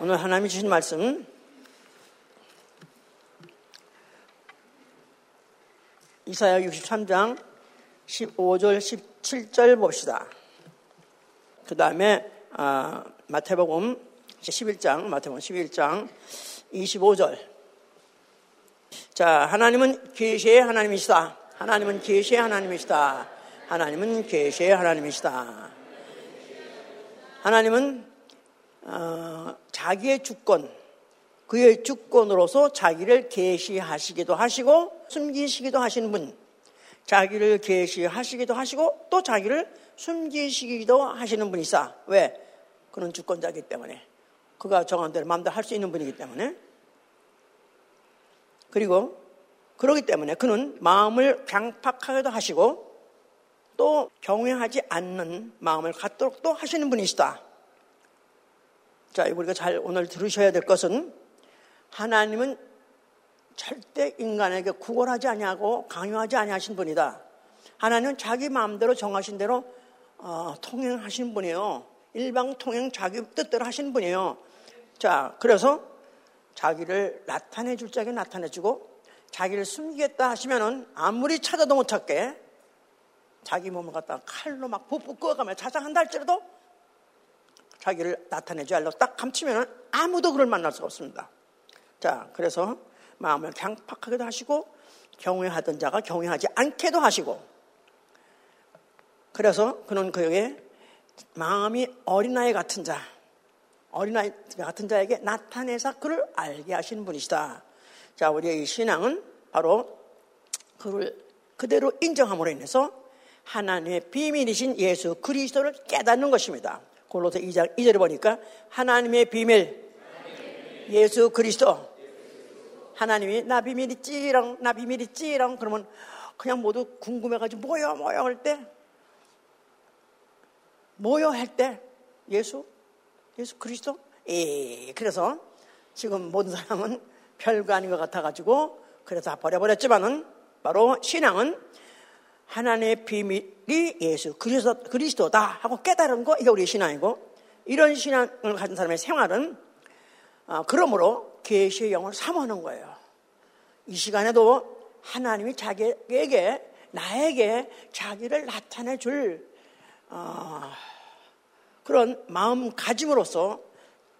오늘 하나님이 주신 말씀 이사야 63장 15절 17절 봅시다. 그 다음에 아, 마태복음 11장 마태복음 11장 25절 자 하나님은 계시의 하나님이시다. 하나님은 계시의 하나님이시다. 하나님은 계시의 하나님이시다. 하나님은 어, 자기의 주권, 그의 주권으로서 자기를 계시하시기도 하시고 숨기시기도 하시는 분, 자기를 계시하시기도 하시고 또 자기를 숨기시기도 하시는 분이사. 왜? 그는 주권자이기 때문에. 그가 정한 대로 마음대로 할 수 있는 분이기 때문에. 그리고 그러기 때문에 그는 마음을 강팍하게도 하시고 또 경외하지 않는 마음을 갖도록 또 하시는 분이시다. 자, 우리가 잘 오늘 들으셔야 될 것은 하나님은 절대 인간에게 구걸하지 아니하고 강요하지 아니하신 분이다. 하나님은 자기 마음대로 정하신 대로 어, 통행하신 분이에요. 일방 통행 자기 뜻대로 하신 분이에요. 자, 그래서 자기를 나타내 줄 자에게 나타내 주고 자기를 숨기겠다 하시면은 아무리 찾아도 못 찾게 자기 몸을 갖다가 칼로 막 붓고 끄어가며 자장한다 할지라도 자기를 나타내지 않려고 딱 감추면 아무도 그를 만날 수가 없습니다. 자, 그래서 마음을 강팍하게도 하시고 경외하던 자가 경외하지 않게도 하시고 그래서 그는 그에게 마음이 어린아이 같은 자, 어린아이 같은 자에게 나타내서 그를 알게 하시는 분이시다. 자, 우리의 이 신앙은 바로 그를 그대로 인정함으로 인해서 하나님의 비밀이신 예수 그리스도를 깨닫는 것입니다. 골로새 2장 2절에 보니까 하나님의 비밀. 예수 그리스도. 하나님이 나 비밀 있지랑 나 비밀 있지랑 그러면 그냥 모두 궁금해가지고 뭐요 뭐요 할 때? 뭐요 할 때? 예수? 예수 그리스도? 예 그래서 지금 모든 사람은 별거 아닌 것 같아가지고 그래서 버려버렸지만은 바로 신앙은 하나님의 비밀이 예수 그리스도, 그리스도다 하고 깨달은 거 이게 우리 신앙이고 이런 신앙을 가진 사람의 생활은 어, 그러므로 계시의 영을 사모하는 거예요. 이 시간에도 하나님이 자기에게 나에게 자기를 나타내 줄 어, 그런 마음가짐으로써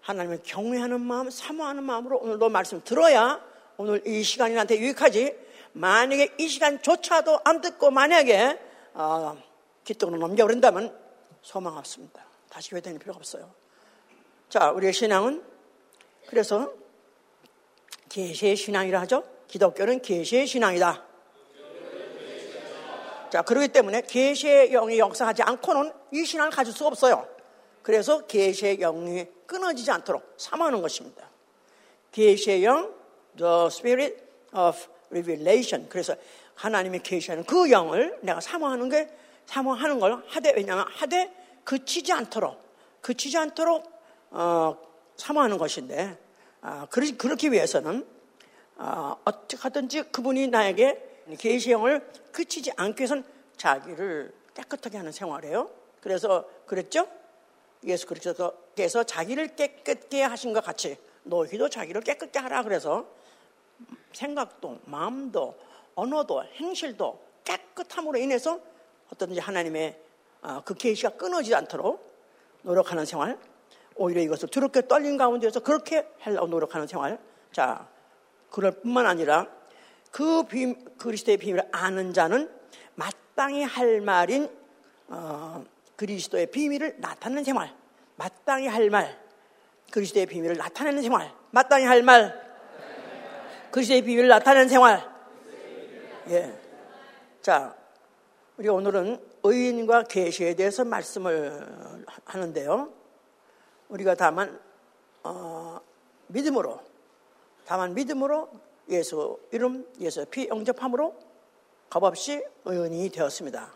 하나님을 경외하는 마음, 사모하는 마음으로 오늘도 말씀 들어야 오늘 이 시간이 나한테 유익하지 만약에 이 시간조차도 안 듣고 만약에 어, 뒷동으로 넘겨버린다면 소망 없습니다. 다시 다닐 필요가 없어요. 자, 우리의 신앙은 그래서 계시의 신앙이라 하죠. 기독교는 계시의 신앙이다. 자, 그렇기 때문에 계시의 영이 역사하지 않고는 이 신앙을 가질 수가 없어요. 그래서 계시의 영이 끊어지지 않도록 삼하는 것입니다. 계시의 영, the spirit of revelation. 그래서 하나님이 계시하는 그 영을 내가 사모하는 게 사모하는 걸 하되 왜냐하면 하되 그치지 않도록 그치지 않도록 어, 사모하는 것인데 아, 그렇기 위해서는 어, 어떻게 하든지 그분이 나에게 계시형을 그치지 않기 위해서는 자기를 깨끗하게 하는 생활이에요. 그래서 그랬죠? 예수 그리스도께서 자기를 깨끗게 하신 것 같이 너희도 자기를 깨끗게 하라 그래서 생각도 마음도 언어도 행실도 깨끗함으로 인해서 어떤지 하나님의 어, 그 계시가 끊어지지 않도록 노력하는 생활 오히려 이것을 두렵게 떨린 가운데서 그렇게 하려고 노력하는 생활. 자 그럴 뿐만 아니라 그 비, 그리스도의 비밀을 아는 자는 마땅히 할 말인 어, 그리스도의 비밀을 나타내는 생활. 마땅히 할 말. 그리스도의 비밀을 나타내는 생활. 마땅히 할 말 그리스도의 비밀을 나타내는 생활. 예. 자, 우리 오늘은 의인과 계시에 대해서 말씀을 하는데요. 우리가 다만 어, 믿음으로, 다만 믿음으로 예수 이름, 예수 피 영접함으로 겁없이 의인이 되었습니다.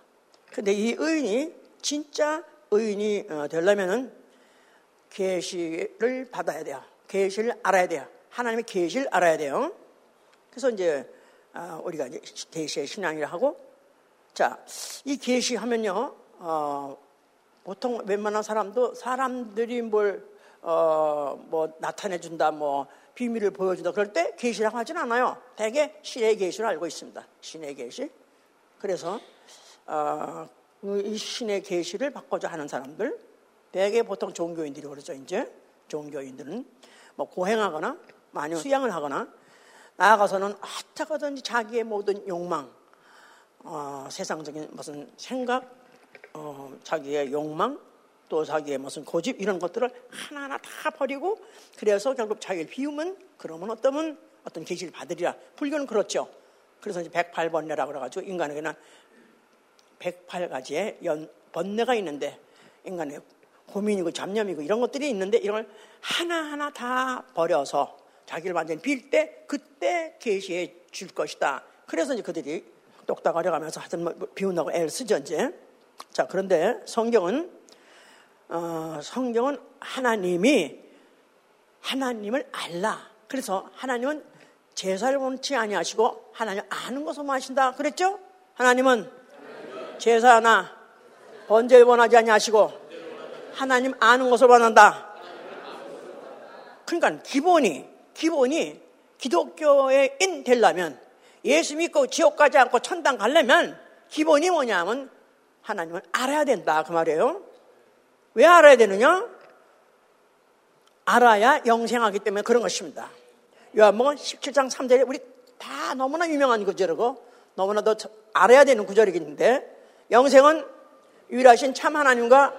근데 이 의인이 진짜 의인이 어, 되려면은 계시를 받아야 돼요. 계시를 알아야 돼요. 하나님의 계시를 알아야 돼요. 그래서 이제 아, 우리가 이제 계시의 신앙이라 하고 자, 이 계시하면요. 어, 보통 웬만한 사람도 사람들이 뭘 어, 뭐 나타내 준다, 뭐 비밀을 보여준다 그럴 때 계시라고 하진 않아요. 대개 신의 계시를 알고 있습니다. 신의 계시. 그래서 어, 이 신의 계시를 받고자 하는 사람들 대개 보통 종교인들이 그러죠. 이제 종교인들은 뭐 고행하거나 많이 수양을 하거나 나아가서는 어떻게든지 자기의 모든 욕망, 어, 세상적인 무슨 생각, 어, 자기의 욕망, 또 자기의 무슨 고집 이런 것들을 하나하나 다 버리고 그래서 결국 자기를 비우면 그러면 어떠면 어떤 계시를 받으리라. 불교는 그렇죠. 그래서 이제 108번뇌라고 그래가지고 인간에게는 108가지의 연, 번뇌가 있는데 인간의 고민이고 잡념이고 이런 것들이 있는데 이걸 하나하나 다 버려서 자기를 완전히 빌 때 그때 계시해 줄 것이다. 그래서 이제 그들이 똑딱 어려가면서 하여튼 뭐 비운다고 애를 쓰죠 이제. 자 그런데 성경은 어, 성경은 하나님이 하나님을 알라. 그래서 하나님은 제사를 원치 아니하시고 하나님 아는 것을 원하신다. 그랬죠? 하나님은 제사나 번제를 원하지 아니하시고 하나님 아는 것을 원한다. 그러니까 기본이 기본이 기독교에 인 되려면 예수 믿고 지옥 가지 않고 천당 가려면 기본이 뭐냐면 하나님을 알아야 된다 그 말이에요. 왜 알아야 되느냐? 알아야 영생하기 때문에 그런 것입니다. 요한복음 17장 3절에 우리 다 너무나 유명한 구절이고 너무나도 알아야 되는 구절이긴데 영생은 유일하신 참 하나님과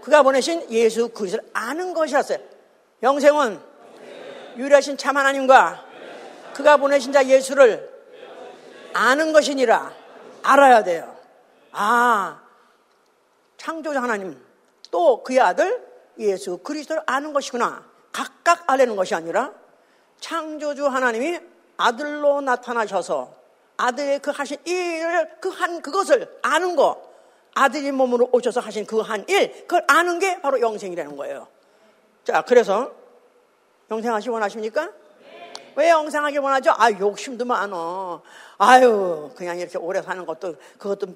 그가 보내신 예수 그리스도를 아는 것이었어요. 영생은 유일하신 참 하나님과 그가 보내신 자 예수를 아는 것이니라 알아야 돼요. 아, 창조자 하나님 또 그의 아들 예수 그리스도를 아는 것이구나. 각각 알려는 것이 아니라 창조주 하나님이 아들로 나타나셔서 아들의 그 하신 일을 그 한 그것을 아는 거 아들이 몸으로 오셔서 하신 그 한 일 그걸 아는 게 바로 영생이라는 거예요. 자 그래서 영생하시 원하십니까? 왜 영생하기 원하죠? 아 욕심도 많어. 아유 그냥 이렇게 오래 사는 것도 그것도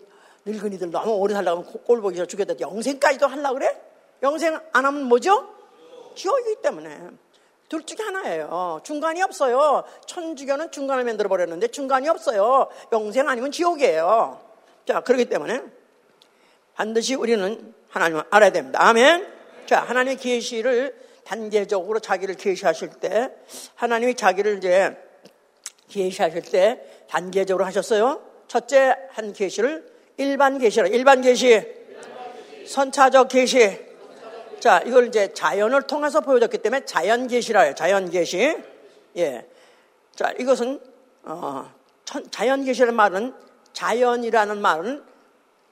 늙은이들 너무 오래 살려고 꼴 보기 싫어 죽겠다. 영생까지도 하려고 그래? 영생 안 하면 뭐죠? 지옥이기 때문에. 둘 중에 하나예요. 중간이 없어요. 천주교는 중간을 만들어 버렸는데 중간이 없어요. 영생 아니면 지옥이에요. 자, 그렇기 때문에 반드시 우리는 하나님을 알아야 됩니다. 아멘. 자, 하나님의 계시를 단계적으로 자기를 계시하실 때 하나님이 자기를 이제 계시하실 때 단계적으로 하셨어요. 첫째 한 계시를 일반 계시라. 일반 계시, 선차적 계시. 자, 이걸 이제 자연을 통해서 보여줬기 때문에 자연 계시라 해요. 자연 계시. 예. 자, 이것은 어, 자연 계시라는 말은 자연이라는 말은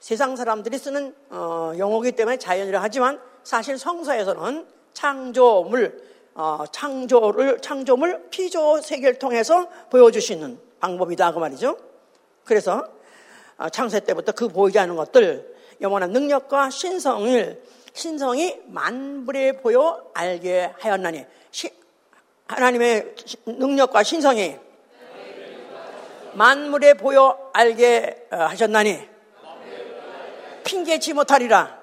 세상 사람들이 쓰는 어, 용어기 때문에 자연이라 하지만 사실 성서에서는 창조물, 어, 창조를 창조물 피조 세계를 통해서 보여주시는 방법이다 그 말이죠. 그래서 어, 창세 때부터 그 보이지 않는 것들 영원한 능력과 신성을 신성이 만불에 보여 알게 하였나니 시, 하나님의 능력과 신성이 만물에 보여 알게 어, 하셨나니 핑계치 못하리라.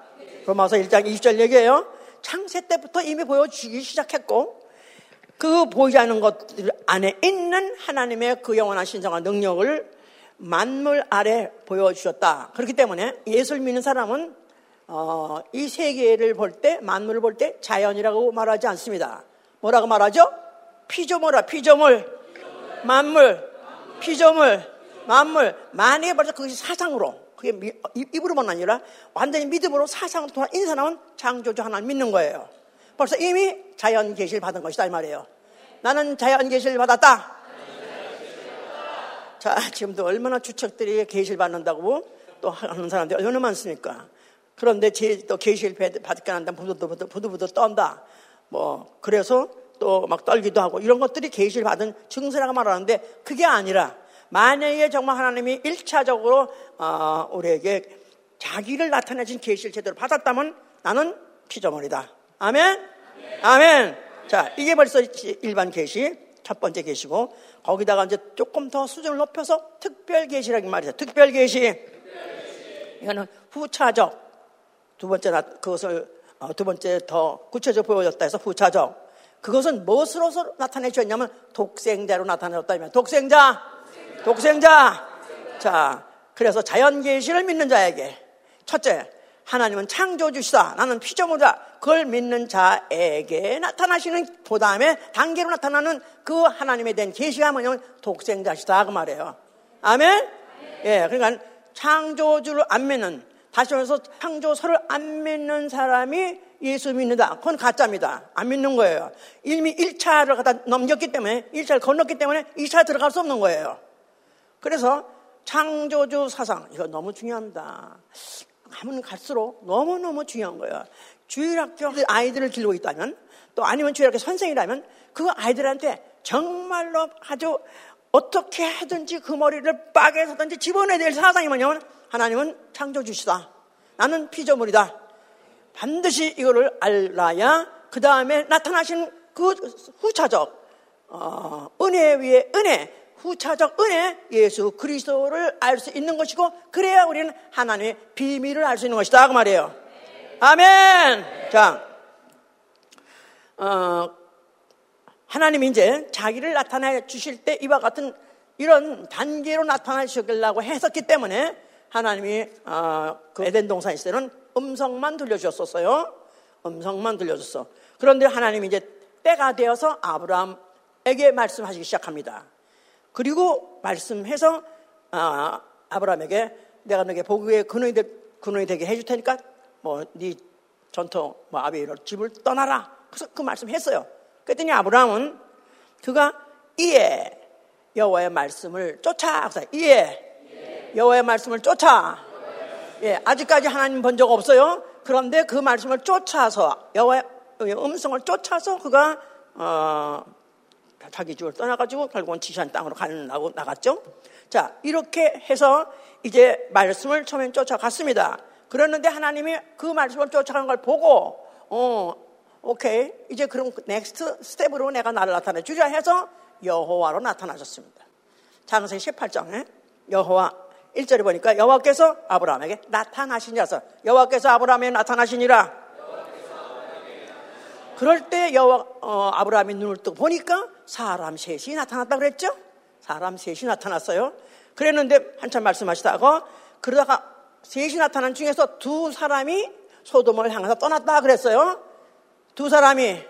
로마서 1장 20절 얘기해요. 창세 때부터 이미 보여주기 시작했고 그 보이지 않는 것들 안에 있는 하나님의 그 영원한 신성과 능력을 만물 아래 보여주셨다. 그렇기 때문에 예수를 믿는 사람은 어, 이 세계를 볼 때, 만물을 볼 때 자연이라고 말하지 않습니다. 뭐라고 말하죠? 피조물아, 피조물, 만물, 피조물, 만물. 만약에 벌써 그것이 사상으로, 그게 입으로만 아니라 완전히 믿음으로 돌아 있는 사람은 창조주 하나님 믿는 거예요. 벌써 이미 자연 계시를 받은 것이다 이 말이에요. 나는 자연 계시를 받았다. 자, 지금도 얼마나 주척들이 계시를 받는다고 또 하는 사람들이 얼마나 많습니까? 그런데 또 계시를 받게 한다 부들부들 부들부들 떤다. 뭐 그래서 또 막 떨기도 하고 이런 것들이 계시를 받은 증세라고 말하는데 그게 아니라 만약에 정말 하나님이 일차적으로 어, 우리에게 자기를 나타내신 계시를 제대로 받았다면 나는 피조물이다. 아멘. 아멘. 자, 이게 벌써 일반 계시 첫 번째 계시고 거기다가 이제 조금 더 수준을 높여서 특별 계시라는 말이죠. 특별 계시. 이거는 후차적 두 번째 그것을 어, 두 번째 더 구체적으로 보여졌다 해서 후차적. 그것은 무엇으로서 나타내셨냐면 독생자로 나타내셨다 면 독생자, 독생자. 자, 그래서 자연 계시를 믿는 자에게 첫째 하나님은 창조주시다. 나는 피조물이다. 그걸 믿는 자에게 나타나시는 그 다음에 단계로 나타나는 그 하나님에 대한 계시가 뭐냐면 독생자시다 그 말이에요. 아멘. 예, 그러니까 창조주를 안 믿는 다시 말해서 창조서를 안 믿는 사람이 예수 믿는다. 그건 가짜입니다. 안 믿는 거예요. 이미 1차를 갖다 넘겼기 때문에, 1차를 건넜기 때문에 2차 들어갈 수 없는 거예요. 그래서 창조주 사상, 이거 너무 중요합니다. 가면 갈수록 너무너무 중요한 거예요. 주일학교 아이들을 길고 있다면, 또 아니면 주일학교 선생이라면, 그 아이들한테 정말로 아주 어떻게 하든지 그 머리를 빠개서든지 집어내야 될 사상이 뭐냐면, 하나님은 창조주시다. 나는 피조물이다. 반드시 이거를 알아야 그 다음에 나타나신 그 후차적 어, 은혜 위에 은혜, 후차적 은혜 예수 그리스도를 알 수 있는 것이고 그래야 우리는 하나님의 비밀을 알 수 있는 것이다 그 말이에요. 아멘. 자, 어, 하나님이 이제 자기를 나타내 주실 때 이와 같은 이런 단계로 나타나 주시려고 했었기 때문에 하나님이 어, 그 에덴 동산 때는 음성만 들려주셨었어요. 음성만 들려줬어. 그런데 하나님이 이제 때가 되어서 아브라함에게 말씀하시기 시작합니다. 그리고 말씀해서 아, 아브라함에게 내가 너에게 복의 근원이, 되, 근원이 되게 해줄 테니까 뭐 네 전통 뭐 아비로 집을 떠나라. 그래서 그 말씀했어요. 그랬더니 아브라함은 그가 이에 여호와의 말씀을 쫓아. 이에 여호와의 말씀을 쫓아. 예, 아직까지 하나님 본 적 없어요. 그런데 그 말씀을 쫓아서 여호와의 음성을 쫓아서 그가 어, 자기 집을 떠나가지고 결국은 지시한 땅으로 가는 나고 나갔죠. 자 이렇게 해서 이제 말씀을 처음엔 쫓아갔습니다. 그랬는데 하나님이 그 말씀을 쫓아간 걸 보고 어 오케이 이제 그럼 next step으로 내가 나를 나타내 주자 해서 여호와로 나타나셨습니다. 장세 18장에 여호와 1절에 보니까 여호와께서 아브라함에게 나타나시니라서 여호와께서 아브라함에 나타나시니라. 그럴 때 여호와 어, 아브라함이 눈을 뜨고 보니까 사람 셋이 나타났다 그랬죠? 사람 셋이 나타났어요. 그랬는데 한참 말씀하시다가 그러다가 셋이 나타난 중에서 두 사람이 소돔을 향해서 떠났다 그랬어요. 두 사람이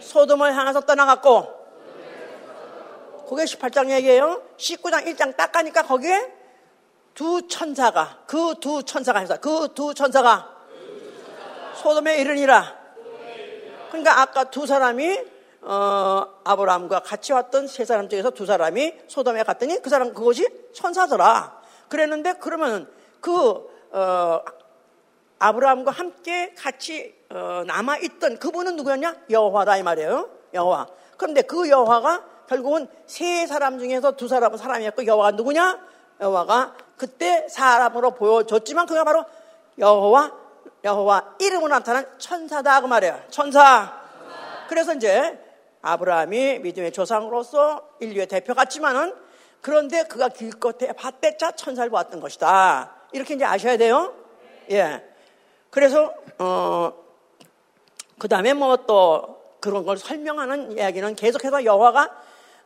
소돔을 향해서 떠나갔고 그게 18장 얘기예요. 19장 1장 딱 가니까 거기에 두 천사가 그 두 천사가 해서 그 두 천사가 소돔에 이르니라. 그러니까 아까 두 사람이 어, 아브라함과 같이 왔던 세 사람 중에서 두 사람이 소돔에 갔더니 그 사람 그것이 천사더라. 그랬는데 그러면 그 어, 아브라함과 함께 같이 어, 남아 있던 그분은 누구였냐? 여호와다 이 말이에요. 여호와. 그런데 그 여호와가 결국은 세 사람 중에서 두 사람은 사람이었고 여호와가 누구냐? 여호와가 그때 사람으로 보여줬지만 그가 바로 여호와 여호와 이름으로 나타난 천사다 그 말이에요. 천사. 그래서 이제 아브라함이 믿음의 조상으로서 인류의 대표 같지만은 그런데 그가 길것에 밭대자 천사를 보았던 것이다. 이렇게 이제 아셔야 돼요. 예. 그래서 어 그 다음에 뭐 또 그런 걸 설명하는 이야기는 계속해서 여호와가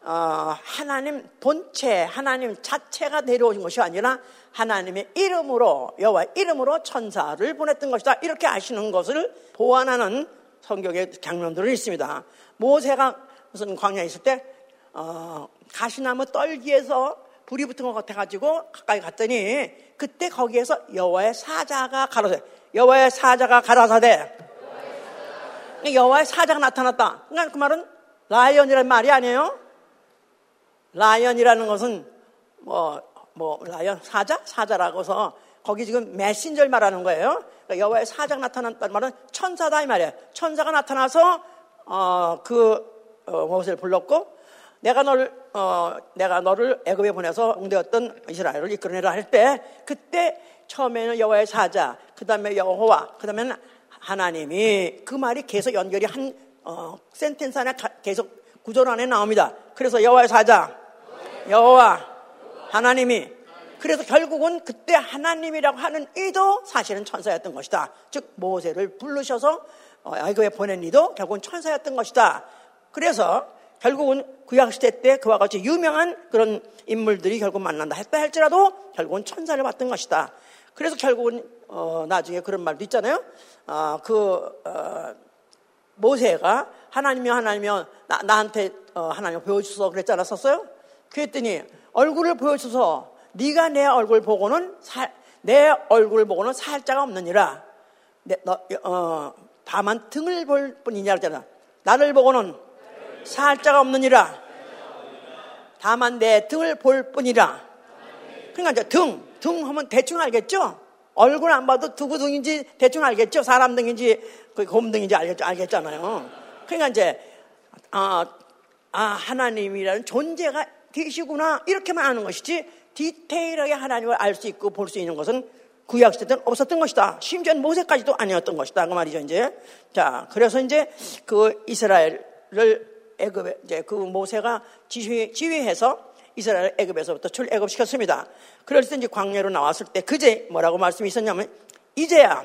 어, 하나님 본체, 하나님 자체가 내려오신 것이 아니라 하나님의 이름으로 여호와 이름으로 천사를 보냈던 것이다. 이렇게 아시는 것을 보완하는 성경의 장면들은 있습니다. 모세가 무슨 광야에 있을 때 어, 가시나무 떨기에서 불이 붙은 것 같아가지고 가까이 갔더니 그때 거기에서 여호와의 사자가 가로세 여호와의 사자가 가라사대 여호와의 사자가 나타났다. 그러니까 그 말은 lion이라는 말이 아니에요. lion이라는 것은 뭐, 뭐, lion, 사자? 사자라고서 거기 지금 messenger를 말하는 거예요. 그러니까 여호와의 사자가 나타났다는 말은 천사다 이 말이에요. 천사가 나타나서 어, 그 어, 모세를 불렀고 내가 너를 어, 내가 너를 애굽에 보내서 응대했던 이스라엘을 이끌어내라 할 때 그때 처음에는 여호와의 사자, 그다음에 여호와, 그다음에는 하나님이 그 말이 계속 연결이 한 어, 센텐스 안에 계속 구절 안에 나옵니다. 그래서 여호와의 사자, 여호와 하나님이 그래서 결국은 그때 하나님이라고 하는 이도 사실은 천사였던 것이다. 즉 모세를 부르셔서 아이고에 보낸 이도 결국은 천사였던 것이다. 그래서 결국은 구약시대 때 그와 같이 유명한 그런 인물들이 결국 만난다 했다 할지라도 결국은 천사를 받던 것이다. 그래서 결국은 어, 나중에 그런 말도 있잖아요. 어, 그 어, 모세가 하나님이 하나님이여 나, 한테 어, 하나님 보여주소 그랬지 않았었어요? 그랬더니 얼굴을 보여주소 네가 내 얼굴 보고는 살, 내 얼굴 보고는 살자가 없느니라. 내, 너, 어, 다만 등을 볼 뿐이냐 그랬잖아. 나를 보고는 살자가 없느니라. 다만 내 등을 볼 뿐이라. 그러니까 이제 등, 등 하면 대충 알겠죠? 얼굴 안 봐도 두구 등인지 대충 알겠죠? 사람 등인지 곰 등인지 알겠, 알겠잖아요. 그러니까 이제 아, 아 하나님이라는 존재가 계시구나 이렇게만 아는 것이지 디테일하게 하나님을 알 수 있고 볼 수 있는 것은 구약 시대 때는 없었던 것이다. 심지어 모세까지도 아니었던 것이다. 그 말이죠, 이제. 자, 그래서 이제 그 이스라엘을 애굽에 이제 그 모세가 지휘, 지휘해서 이스라엘 애굽에서부터 출애굽시켰습니다. 그럴 때 이제 광야로 나왔을 때 그제 뭐라고 말씀이 있었냐면 이제야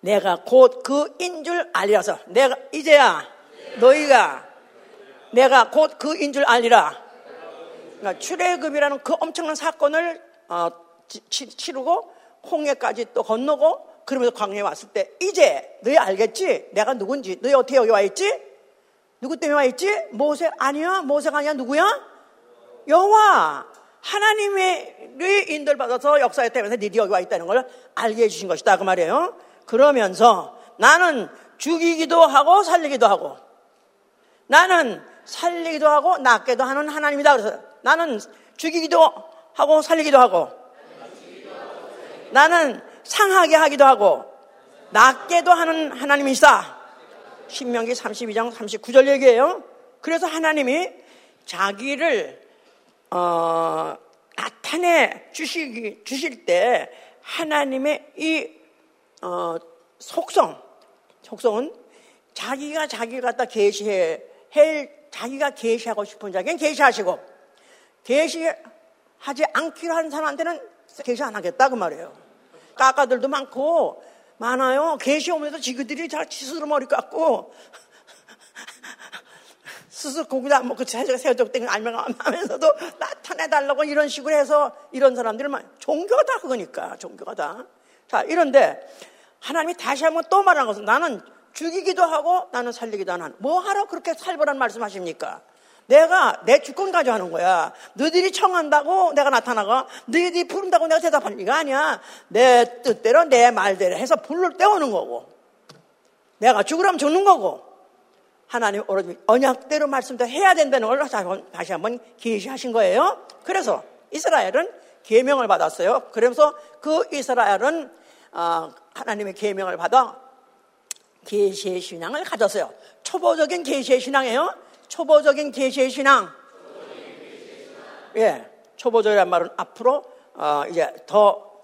내가 곧 그인 줄 알리라서 내가 이제야 너희가 내가 곧 그인 줄 알리라. 그러니까 출애굽이라는 그 엄청난 사건을 어, 치, 치르고 홍해까지 또 건너고 그러면서 광야에 왔을 때 이제 너희 알겠지? 내가 누군지 너희 어떻게 여기 와 있지? 누구 때문에 와 있지? 모세 아니야? 모세가 아니야? 누구야? 여호와 하나님의 인도를 받아서 역사에 때문에 니들이 여기 와 있다는 걸 알게 해주신 것이다 그 말이에요. 그러면서 나는 죽이기도 하고 살리기도 하고 나는 살리기도 하고 낫게도 하는 하나님이다. 그래서 나는 죽이기도 하고 살리기도 하고 나는 상하게 하기도 하고 낫게도 하는 하나님이시다. 신명기 32장 39절 얘기예요. 그래서 하나님이 자기를 어, 나타내 주시기, 주실 때 하나님의 이 어, 속성, 속성은 자기가 자기 갖다 계시해, 자기가 계시하고 싶은 자에겐 계시하시고 계시하지 않기로 하는 사람한테는 계시 안 하겠다 그 말이에요. 까까들도 많고 많아요. 계시 오면서 지그들이 다 스스로 머리 깎고 스스로 고기도 안 먹고 제가 새우젓 땡 알면서도 나타내달라고 이런 식으로 해서 이런 사람들은 종교다 그거니까 종교가 다. 자 이런데 하나님이 다시 한번 또 말하는 것은 나는 죽이기도 하고 나는 살리기도 하는 뭐 하러 그렇게 살벌한 말씀하십니까? 내가 내 주권 가져 하는 거야. 너희들이 청한다고 내가 나타나가 너희들이 부른다고 내가 대답할 리가 아니야. 내 뜻대로 내 말대로 해서 불을 떼우는 거고 내가 죽으라면 죽는 거고 하나님 오로지 언약대로 말씀도 해야 된다는 걸 다시 한번 계시하신 거예요. 그래서 이스라엘은 계명을 받았어요. 그러면서 그 이스라엘은 어, 하나님의 계명을 받아 계시의 신앙을 가졌어요. 초보적인 계시의 신앙이에요. 초보적인 계시의 신앙. 예, 초보적이란 말은 앞으로 어, 이제 더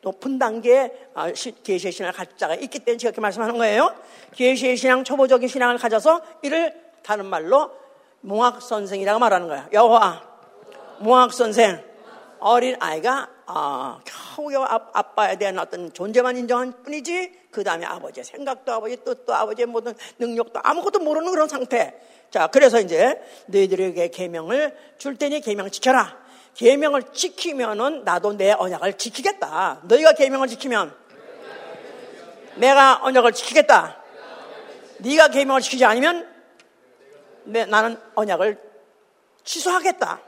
높은 단계의 아, 계시의 신앙을 가질 자가 있기 때문에 제가 그렇게 말씀하는 거예요. 계시의 신앙, 초보적인 신앙을 가져서 이를 다른 말로 몽학 선생이라고 말하는 거예요. 여호와 몽학 선생 어린 아이가 어, 겨우 아빠에 대한 어떤 존재만 인정한 뿐이지 그 다음에 아버지의 생각도 아버지 뜻도 아버지의 모든 능력도 아무것도 모르는 그런 상태. 자 그래서 이제 너희들에게 계명을 줄 테니 계명 지켜라. 계명을 지키면은 나도 내 언약을 지키겠다. 너희가 계명을 지키면 내가 언약을 지키겠다. 네가 계명을 지키지 않으면 내, 나는 언약을 취소하겠다.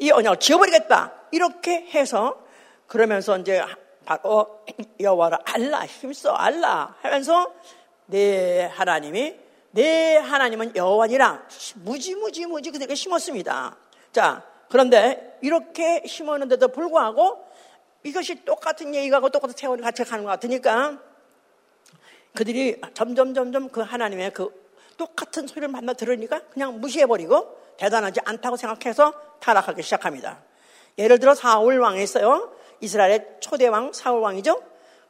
이 언약을 지워버리겠다. 이렇게 해서 그러면서 이제 바로 여호와를 알라 힘써 알라 하면서 내 하나님이 내 하나님은 여호와니라 무지무지 무지 그들에게 심었습니다. 자 그런데 이렇게 심었는데도 불구하고 이것이 똑같은 얘기하고 똑같은 세월이 같이 가는 것 같으니까 그들이 점점 점점 그 하나님의 그 똑같은 소리를 만나 들으니까 그냥 무시해버리고 대단하지 않다고 생각해서 타락하기 시작합니다. 예를 들어 사울 왕이 있어요. 이스라엘의 초대 왕 사울 왕이죠.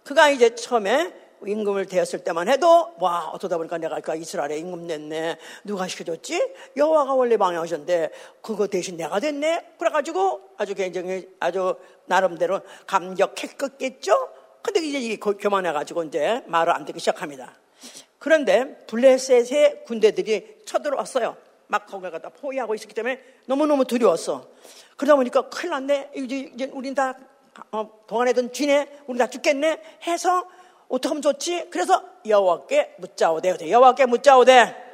그가 이제 처음에 임금을 대했을 때만 해도 와 어쩌다 보니까 내가 그 이스라엘에 임금 냈네. 누가 시켜줬지? 여호와가 원래 망하셨는데 그거 대신 내가 됐네. 그래가지고 아주 굉장히 아주 나름대로 감격했겠죠? 근데 이제 이게 교만해가지고 이제 말을 안 듣기 시작합니다. 그런데 블레셋의 군대들이 쳐들어왔어요. 막 거기 가다 포위하고 있었기 때문에 너무너무 두려웠어 그러다 보니까 큰일 났네. 이제 우린 다 어, 동안에 든 쥐네 우리 다 죽겠네 해서 어떻게 하면 좋지? 그래서 여호와께 묻자오되 여호와께 묻자오되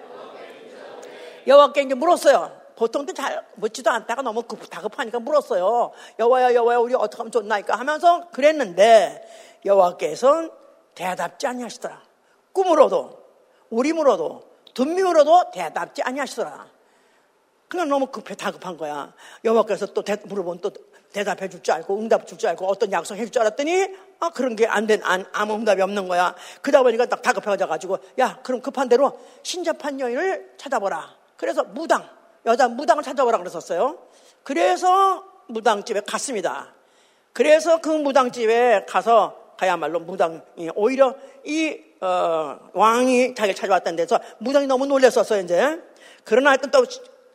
여호와께 이제 물었어요. 보통도 잘 묻지도 않다가 너무 급, 다급하니까 물었어요. 여호와야 여호와야 우리 어떻게 하면 좋나이까 하면서 그랬는데 여호와께서는 대답지 아니하시더라. 꿈으로도 우림으로도 둔미으로도 대답지 아니하시더라. 그냥 너무 급해 다급한 거야. 여호와께서 또 대, 물어보면 또 대답해 줄 줄 알고 응답 줄 줄 알고 어떤 약속 해 줄 줄 알았더니 아 그런 게 안 된 안, 아무 응답이 없는 거야. 그러다 보니까 딱 다급해져 가지고 야 그럼 급한 대로 신접한 여인을 찾아보라. 그래서 무당 여자 무당을 찾아보라 그랬었어요. 그래서 무당집에 갔습니다. 그래서 그 무당집에 가서 가야말로 무당이 오히려 이 어, 왕이 자기를 찾아왔다는 데서 무당이 너무 놀랐었어요 이제. 그러나 하여튼 또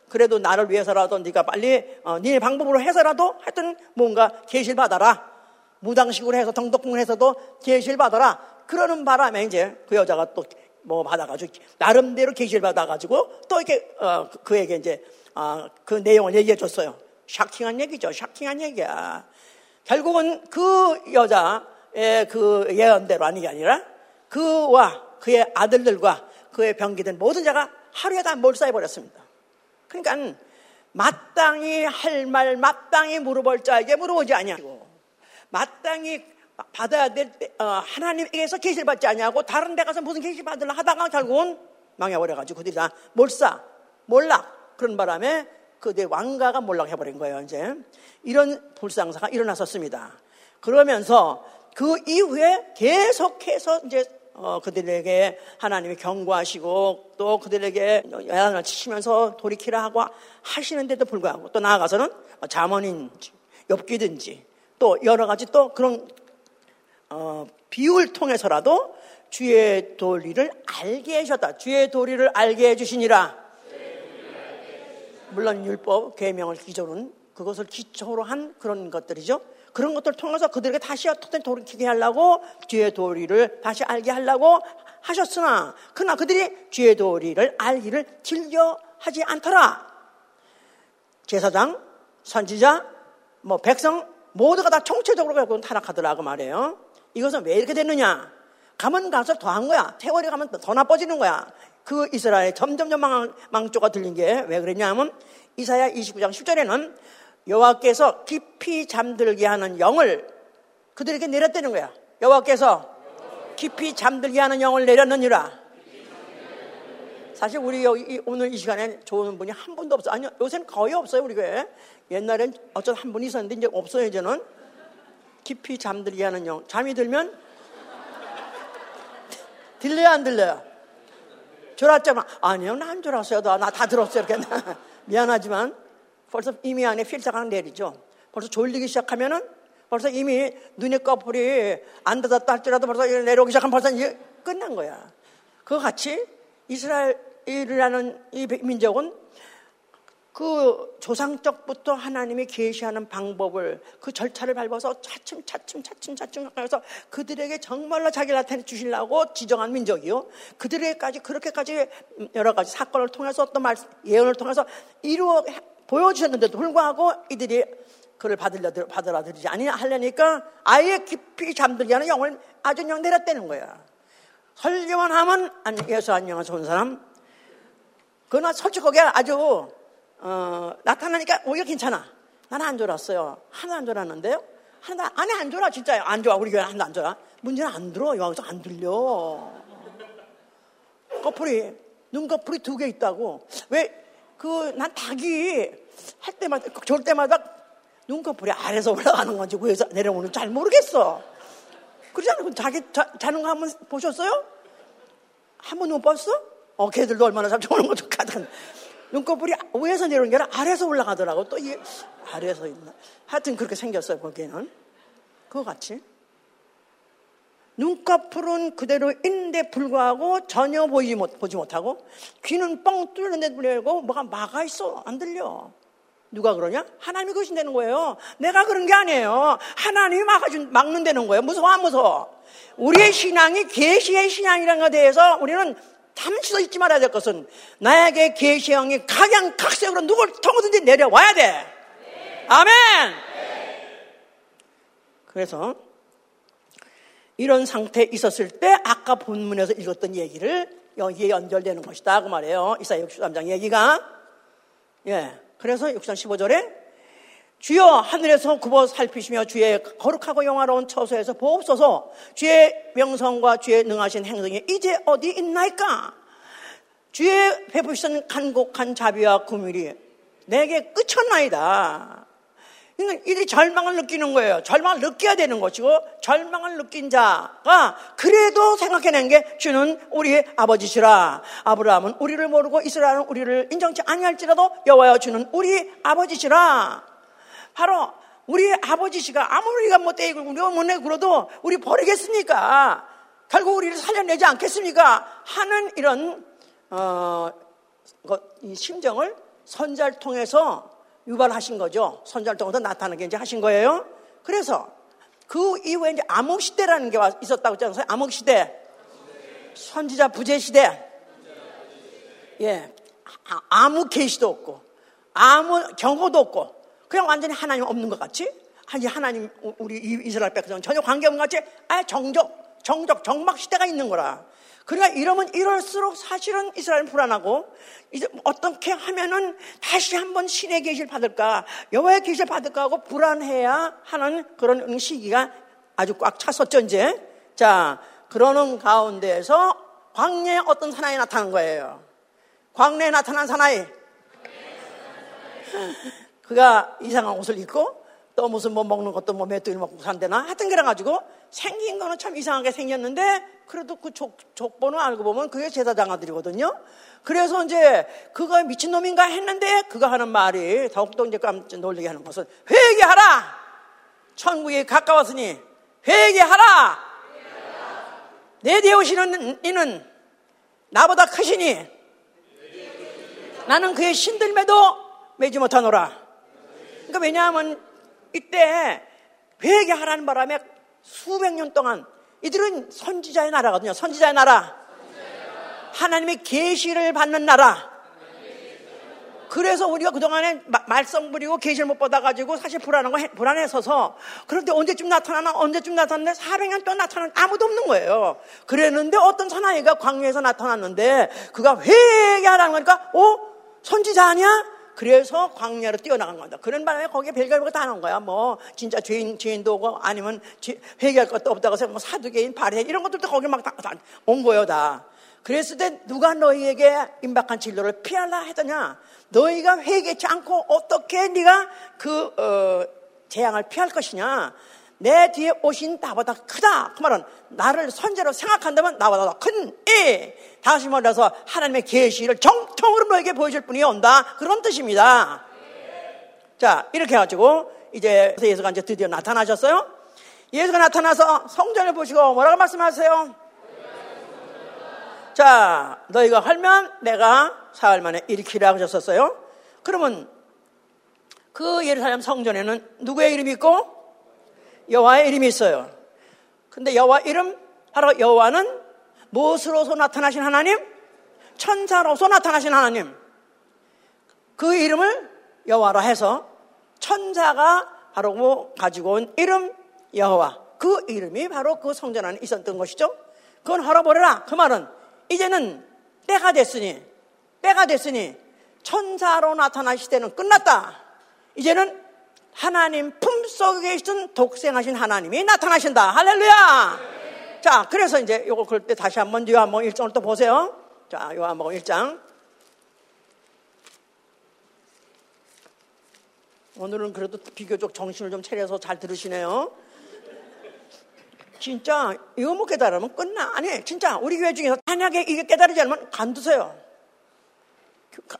그래도 나를 위해서라도 네가 빨리 어, 네 방법으로 해서라도 하여튼 뭔가 계실 받아라. 무당식으로 해서 덩덕궁해서도 계실 받아라. 그러는 바람에 이제 그 여자가 또 뭐 받아가지고 나름대로 계실 받아가지고 또 이렇게 어, 그, 그에게 이제 어, 그 내용을 얘기해 줬어요. 샤킹한 얘기죠. 샤킹한 얘기야. 결국은 그 여자의 그 예언대로 게 아니라 그와 그의 아들들과 그의 병기된 모든 자가 하루에 다 몰사해버렸습니다. 그러니까 마땅히 할 말, 마땅히 물어볼 자에게 물어보지 아니하고 마땅히 받아야 될 때, 어, 하나님에게서 계시를 받지 아니하고 다른 데 가서 무슨 계시 받으려 하다가 결국은 망해버려가지고 그들이 다 몰사, 몰락 그런 바람에 그들 왕가가 몰락해버린 거예요. 이제 이런 불상사가 일어났었습니다. 그러면서 그 이후에 계속해서 이제 어, 그들에게 하나님이 경고하시고 또 그들에게 야단을 치시면서 돌이키라 하고 하시는데도 불구하고 또 나아가서는 자문인지 엽기든지 또 여러 가지 또 그런 어, 비유를 통해서라도 주의 도리를 알게 해주셨다. 주의 도리를 알게 해주시니라. 물론 율법, 계명을 기조는 그것을 기초로 한 그런 것들이죠. 그런 것들을 통해서 그들에게 다시 어떻게 돌이키게 하려고 죄의 도리를 다시 알게 하려고 하셨으나 그러나 그들이 죄의 도리를 알기를 즐겨 하지 않더라. 제사장, 선지자, 뭐 백성 모두가 다 총체적으로 결국은 타락하더라 고 말이에요. 이것은 왜 이렇게 됐느냐? 가면 갈수록 더한 거야. 세월이 가면 더 나빠지는 거야. 그 이스라엘의 점점점 망, 망조가 들린 게 왜 그랬냐면 이사야 29장 10절에는 여호와께서 깊이 잠들게 하는 영을 그들에게 내렸다는 거야. 여호와께서 깊이 잠들게 하는 영을 내렸느니라. 사실 우리 여기 오늘 이 시간에 좋은 분이 한 분도 없어. 아니요, 요새는 거의 없어요, 우리 교회. 옛날엔 어쩌다 한 분 있었는데 이제 없어요, 이제는. 깊이 잠들게 하는 영. 잠이 들면 들려요, 안 들려요? 졸았잖아. 아니요, 나안 졸았어요. 나 다 들었어요. 이렇게. 미안하지만 벌써 이미 안에 필사가 내리죠. 벌써 졸리기 시작하면은 벌써 이미 눈의 꺼풀이 안 닫았다 할지라도 벌써 내려오기 시작하면 벌써 이제 끝난 거야. 그와 같이 이스라엘이라는 이 민족은 그 조상적부터 하나님이 계시하는 방법을 그 절차를 밟아서 차츰 차츰 차츰 차츰 해서 그들에게 정말로 자기를 나타내 주시려고 지정한 민족이요. 그들에게까지 그렇게까지 여러 가지 사건을 통해서 어떤 말 예언을 통해서 이루어 보여주셨는데도 불구하고 이들이 그를 받으려, 받으라들이지 아니하려니까 아예 깊이 잠들게 하는 영을 아주 그냥 내렸다는 거야. 설교만 하면 예수 안녕하 좋은 사람. 그러나 솔직하게 아주 어, 나타나니까 오히려 괜찮아. 나는 안 졸았어요. 하나 안 졸았는데요. 하나 안에 안 졸아 진짜요. 안 좋아. 우리 교회 하나도 안 졸아. 문제는 안 들어. 여기서 안 들려. 커플이 눈꺼풀이 두 개 있다고. 왜 그 난 닭이 할 때마다 졸 때마다 눈꺼풀이 아래서 올라가는 건지 위에서 내려오는 잘 모르겠어. 그러잖아. 그 자기 자, 자는 거 한번 보셨어요? 한번못 봤어? 어, 걔들도 얼마나 잘 좋은 것도 가득한. 눈꺼풀이 위에서 내려오는 게 아니라 아래서 올라가더라고. 또 이게 아래서 있나. 하여튼 그렇게 생겼어요, 거기에는. 그거 같이. 눈꺼풀은 그대로 있는데 불구하고 전혀 보이지 못, 보지 못하고 귀는 뻥 뚫는데 불구하고 뭐가 막아 있어 안 들려. 누가 그러냐? 하나님이 그러신다는 거예요. 내가 그런 게 아니에요. 하나님이 막아준, 막는다는 거예요. 무서워, 안 무서워? 우리의 신앙이 계시의 신앙이라는 것에 대해서 우리는 잠시도 잊지 말아야 될 것은 나에게 계시의 영이 각양각색으로 누굴 통하든지 내려와야 돼. 아멘! 그래서 이런 상태에 있었을 때 아까 본문에서 읽었던 얘기를 여기에 연결되는 것이다. 그 말이에요. 이사야 63장 얘기가. 예. 그래서 63장 15절에 주여 하늘에서 굽어 살피시며 주의 거룩하고 영화로운 처소에서 보옵소서 주의 명성과 주의 능하신 행성이 이제 어디 있나이까 주의 베푸시던 간곡한 자비와 구밀이 내게 끝쳤나이다 그러니까 이들이 절망을 느끼는 거예요. 절망을 느껴야 되는 것이고 절망을 느낀 자가 그래도 생각해낸 게 주는 우리 아버지시라. 아브라함은 우리를 모르고 이스라엘은 우리를 인정치 아니할지라도 여호와여 주는 우리 아버지시라. 바로 우리 아버지시가 아무리 우리가 못 떼고 우리가 못 내고 그러도 우리 버리겠습니까? 결국 우리를 살려내지 않겠습니까? 하는 이런 어, 이 심정을 선자를 통해서 유발하신 거죠. 선자를 통해서 나타나게 이제 하신 거예요. 그래서 그 이후에 이제 암흑 시대라는 게 있었다고 했잖아요. 암흑 시대, 선지자 부재 시대. 예, 아, 아무 계시도 없고 아무 경고도 없고 그냥 완전히 하나님 없는 것 같이 아니 하나님 우리 이스라엘 백성 전혀 관계 없는 것 같이 아 정적 정적 정막 시대가 있는 거라. 그러니까 이러면 이럴수록 사실은 이스라엘은 불안하고 이제 어떻게 하면은 다시 한번 신의 계시를 받을까 여호와의 계시를 받을까 하고 불안해야 하는 그런 시기가 아주 꽉 찼었죠 이제. 자 그러는 가운데에서 광야에 어떤 사나이 나타난 거예요? 광야에 나타난 사나이. 그가 이상한 옷을 입고 또 무슨 뭐 먹는 것도 뭐 메뚜기 먹고 산대나? 하여튼 그래가지고 생긴 거는 참 이상하게 생겼는데 그래도 그 족, 족보는 알고 보면 그게 제사장 아들이거든요. 그래서 이제 그가 미친놈인가 했는데 그가 하는 말이 더욱더 이제 깜짝 놀라게 하는 것은 회개하라! 천국에 가까웠으니 회개하라! 내 오시는 이는 나보다 크시니 나는 그의 신들매도 매지 못하노라. 그러니까 왜냐하면 이때 회개하라는 바람에 수백 년 동안 이들은 선지자의 나라거든요. 선지자의 나라. 하나님의 계시를 받는 나라. 그래서 우리가 그동안에 말썽 부리고 계시를 못 받아가지고 사실 불안한 거 불안해서서 그런데 언제쯤 나타나나 언제쯤 나타났는데 400년 동안 나타난 아무도 없는 거예요. 그랬는데 어떤 사나이가 광야에서 나타났는데 그가 회개하라는 거니까 어? 선지자 아니야? 그래서 광야로 뛰어나간 겁니다. 그런 바람에 거기에 별별 다 하는 거야. 뭐 진짜 죄인 죄인도 오고 아니면 회개할 것도 없다고 해서 뭐 사두개인 발해 이런 것들도 거기 막 다온 거예요 다. 그랬을 때 누가 너희에게 임박한 진로를 피하라 했더냐? 너희가 회개치 않고 어떻게 네가 그 어, 재앙을 피할 것이냐? 내 뒤에 오신 나보다 크다. 그 말은 나를 선제로 생각한다면 나보다 더 큰 이. 다시 말해서 하나님의 계시를 정통으로 너에게 보여줄 분이 온다. 그런 뜻입니다. 자, 이렇게 해가지고 이제 예수가 이제 드디어 나타나셨어요. 예수가 나타나서 성전을 보시고 뭐라고 말씀하세요? 자, 너희가 헐면 내가 사흘 만에 일으키라 하셨었어요. 그러면 그 예루살렘 성전에는 누구의 이름이 있고 여호와의 이름이 있어요. 근데 여호와 이름 바로 여호와는 무엇으로서 나타나신 하나님? 천사로서 나타나신 하나님. 그 이름을 여호와라 해서 천사가 바로 뭐 가지고 온 이름 여호와. 그 이름이 바로 그 성전 안에 있었던 것이죠. 그건 헐어버려라. 그 말은 이제는 때가 됐으니 때가 됐으니 천사로 나타날 시대는 끝났다. 이제는 하나님 품속에 있던 독생하신 하나님이 나타나신다. 할렐루야! 네. 자, 그래서 이제 요거 그럴 때 다시 한번 요한복음 1장을 또 보세요. 자, 요한복음 1장. 오늘은 그래도 비교적 정신을 좀 차려서 잘 들으시네요. 진짜 이거 못 깨달으면 끝나. 아니, 진짜 우리 교회 중에서 만약에 이게 깨달으지 않으면 간두세요.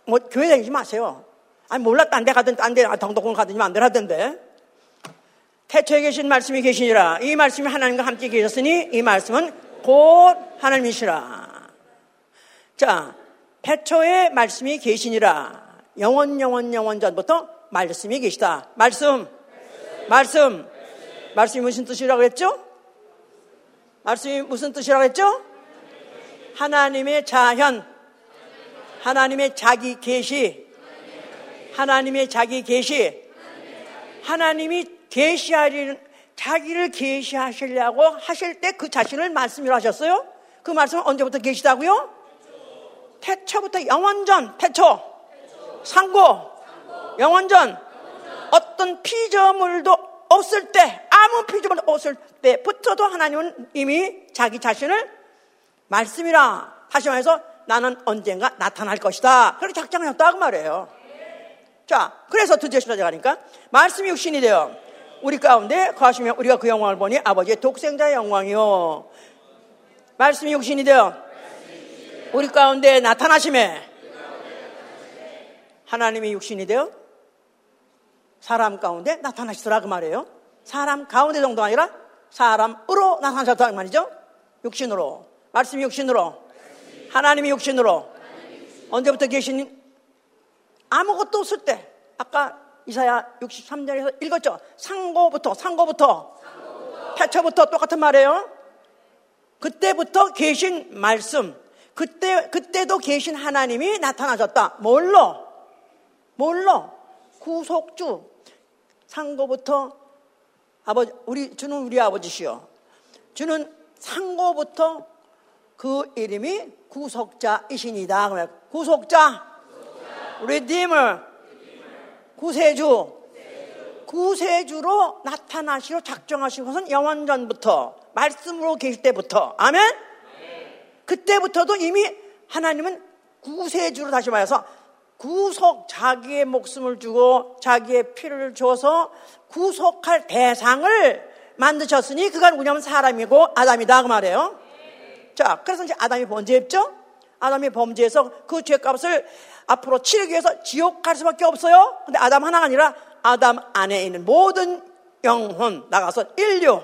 뭐 교회 다니지 마세요. 아니 몰라 딴 데 가든 딴데 아, 동독원 가든지 마음대로 하던데 태초에 계신 말씀이 계시니라. 이 말씀이 하나님과 함께 계셨으니 이 말씀은 곧 하나님이시라. 자, 태초에 말씀이 계시니라. 영원, 영원, 영원 전부터 말씀이 계시다. 말씀, 말씀, 말씀이 무슨 뜻이라고 했죠? 말씀이 무슨 뜻이라고 했죠? 하나님의 자현, 하나님의 자기 계시, 하나님의 자기 계시, 하나님이 계시하리는 자기를 계시하시려고 하실 때 그 자신을 말씀이라 하셨어요? 그 말씀은 언제부터 계시다고요? 태초부터 영원전, 태초, 상고, 영원전, 어떤 피조물도 없을 때, 아무 피조물도 없을 때부터도 하나님은 이미 자기 자신을 말씀이라 말해서 나는 언젠가 나타날 것이다. 그렇게 작정하셨다고 말이에요. 자, 그래서 드디어 십자가 가니까 말씀이 육신이 되어 우리 가운데 거하시면 우리가 그 영광을 보니 아버지의 독생자의 영광이요. 말씀이 육신이 되어 우리 가운데 나타나심에 하나님이 육신이 되어 사람 가운데 나타나시더라 그 말이에요. 사람 가운데 정도가 아니라 사람으로 나타나셨다 그 말이죠. 육신으로. 말씀이 육신으로. 하나님이 육신으로. 언제부터 계신 아무것도 없을 때 아까 이사야 63절에서 읽었죠. 상고부터, 상고부터. 태초부터 똑같은 말이에요. 그때부터 계신 말씀, 그때, 그때도 계신 하나님이 나타나셨다. 뭘로? 뭘로? 구속주. 상고부터 아버지, 우리, 주는 우리 아버지시요. 주는 상고부터 그 이름이 구속자이신이다. 구속자, 리디머, 구세주, 구세주로 나타나시로 작정하신 것은 영원전부터 말씀으로 계실 때부터 아멘? 그때부터도 이미 하나님은 구세주로 다시 말해서 구속 자기의 목숨을 주고 자기의 피를 줘서 구속할 대상을 만드셨으니 그가 누구냐면 사람이고 아담이다 그 말이에요. 자, 그래서 이제 아담이 범죄했죠? 아담이 범죄해서 그 죄값을 앞으로 치르기 위해서 지옥 갈 수밖에 없어요. 근데 아담 하나가 아니라 아담 안에 있는 모든 영혼 나가서 인류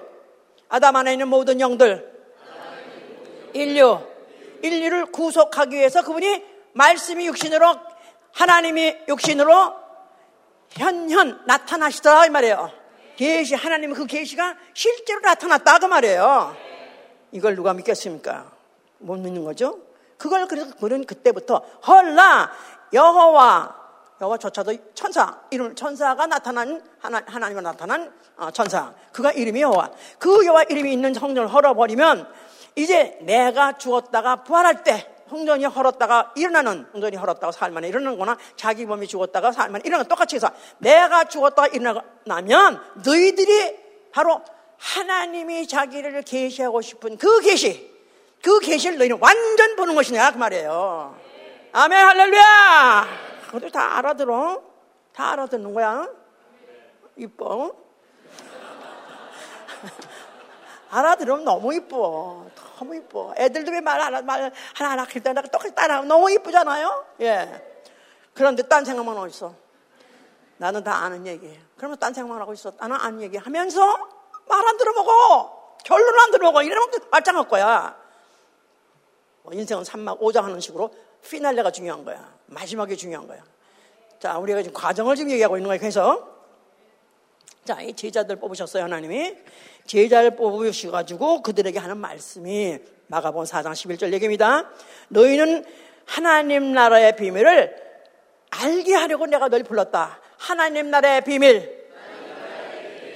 아담 안에 있는 모든 영들 인류 인류를 구속하기 위해서 그분이 말씀이 육신으로 하나님이 육신으로 현현 나타나시더라 이 말이에요. 계시 하나님 그 계시가 실제로 나타났다 그 말이에요. 이걸 누가 믿겠습니까? 못 믿는 거죠? 그걸 그래서 그는 그때부터 헐라 여호와 여호와조차도 천사 이름 천사가 나타난 하나 하나님을 나타난 어, 천사. 그가 이름이 여호와. 그 여호와 이름이 있는 성전을 헐어버리면 이제 내가 죽었다가 부활할 때 성전이 헐었다가 일어나는 성전이 헐었다가 살만에 일어나는 거나. 자기 몸이 죽었다가 살만에 일어나는 똑같이 해서 내가 죽었다가 일어나면 너희들이 바로 하나님이 자기를 계시하고 싶은 그 계시 그 계시를 너희는 완전 보는 것이냐 그 말이에요 아멘 할렐루야! 그것도 다 알아들어. 다 알아듣는 거야. 이뻐. 알아들으면 너무 이뻐. 너무 이뻐. 애들도 왜말 하나 말 하나 할 때나 똑같이 따라하면 너무 이쁘잖아요? 예. 그런데 딴 생각만 하고 있어. 나는 다 아는 얘기예요 그러면 딴 생각만 하고 있어. 나는 아는 얘기 하면서 말 안 들어보고 결론 안 들어보고 이러면 말짱할 거야. 뭐 인생은 3막 5장 하는 식으로 피날레가 중요한 거야. 마지막이 중요한 거야. 자, 우리가 지금 과정을 지금 얘기하고 있는 거예요. 그래서 자, 이 제자들 뽑으셨어요, 하나님이. 제자를 뽑으셔가지고 그들에게 하는 말씀이 마가본 4장 11절 얘기입니다. 너희는 하나님 나라의 비밀을 알게 하려고 내가 너희 불렀다. 하나님 나라의 비밀.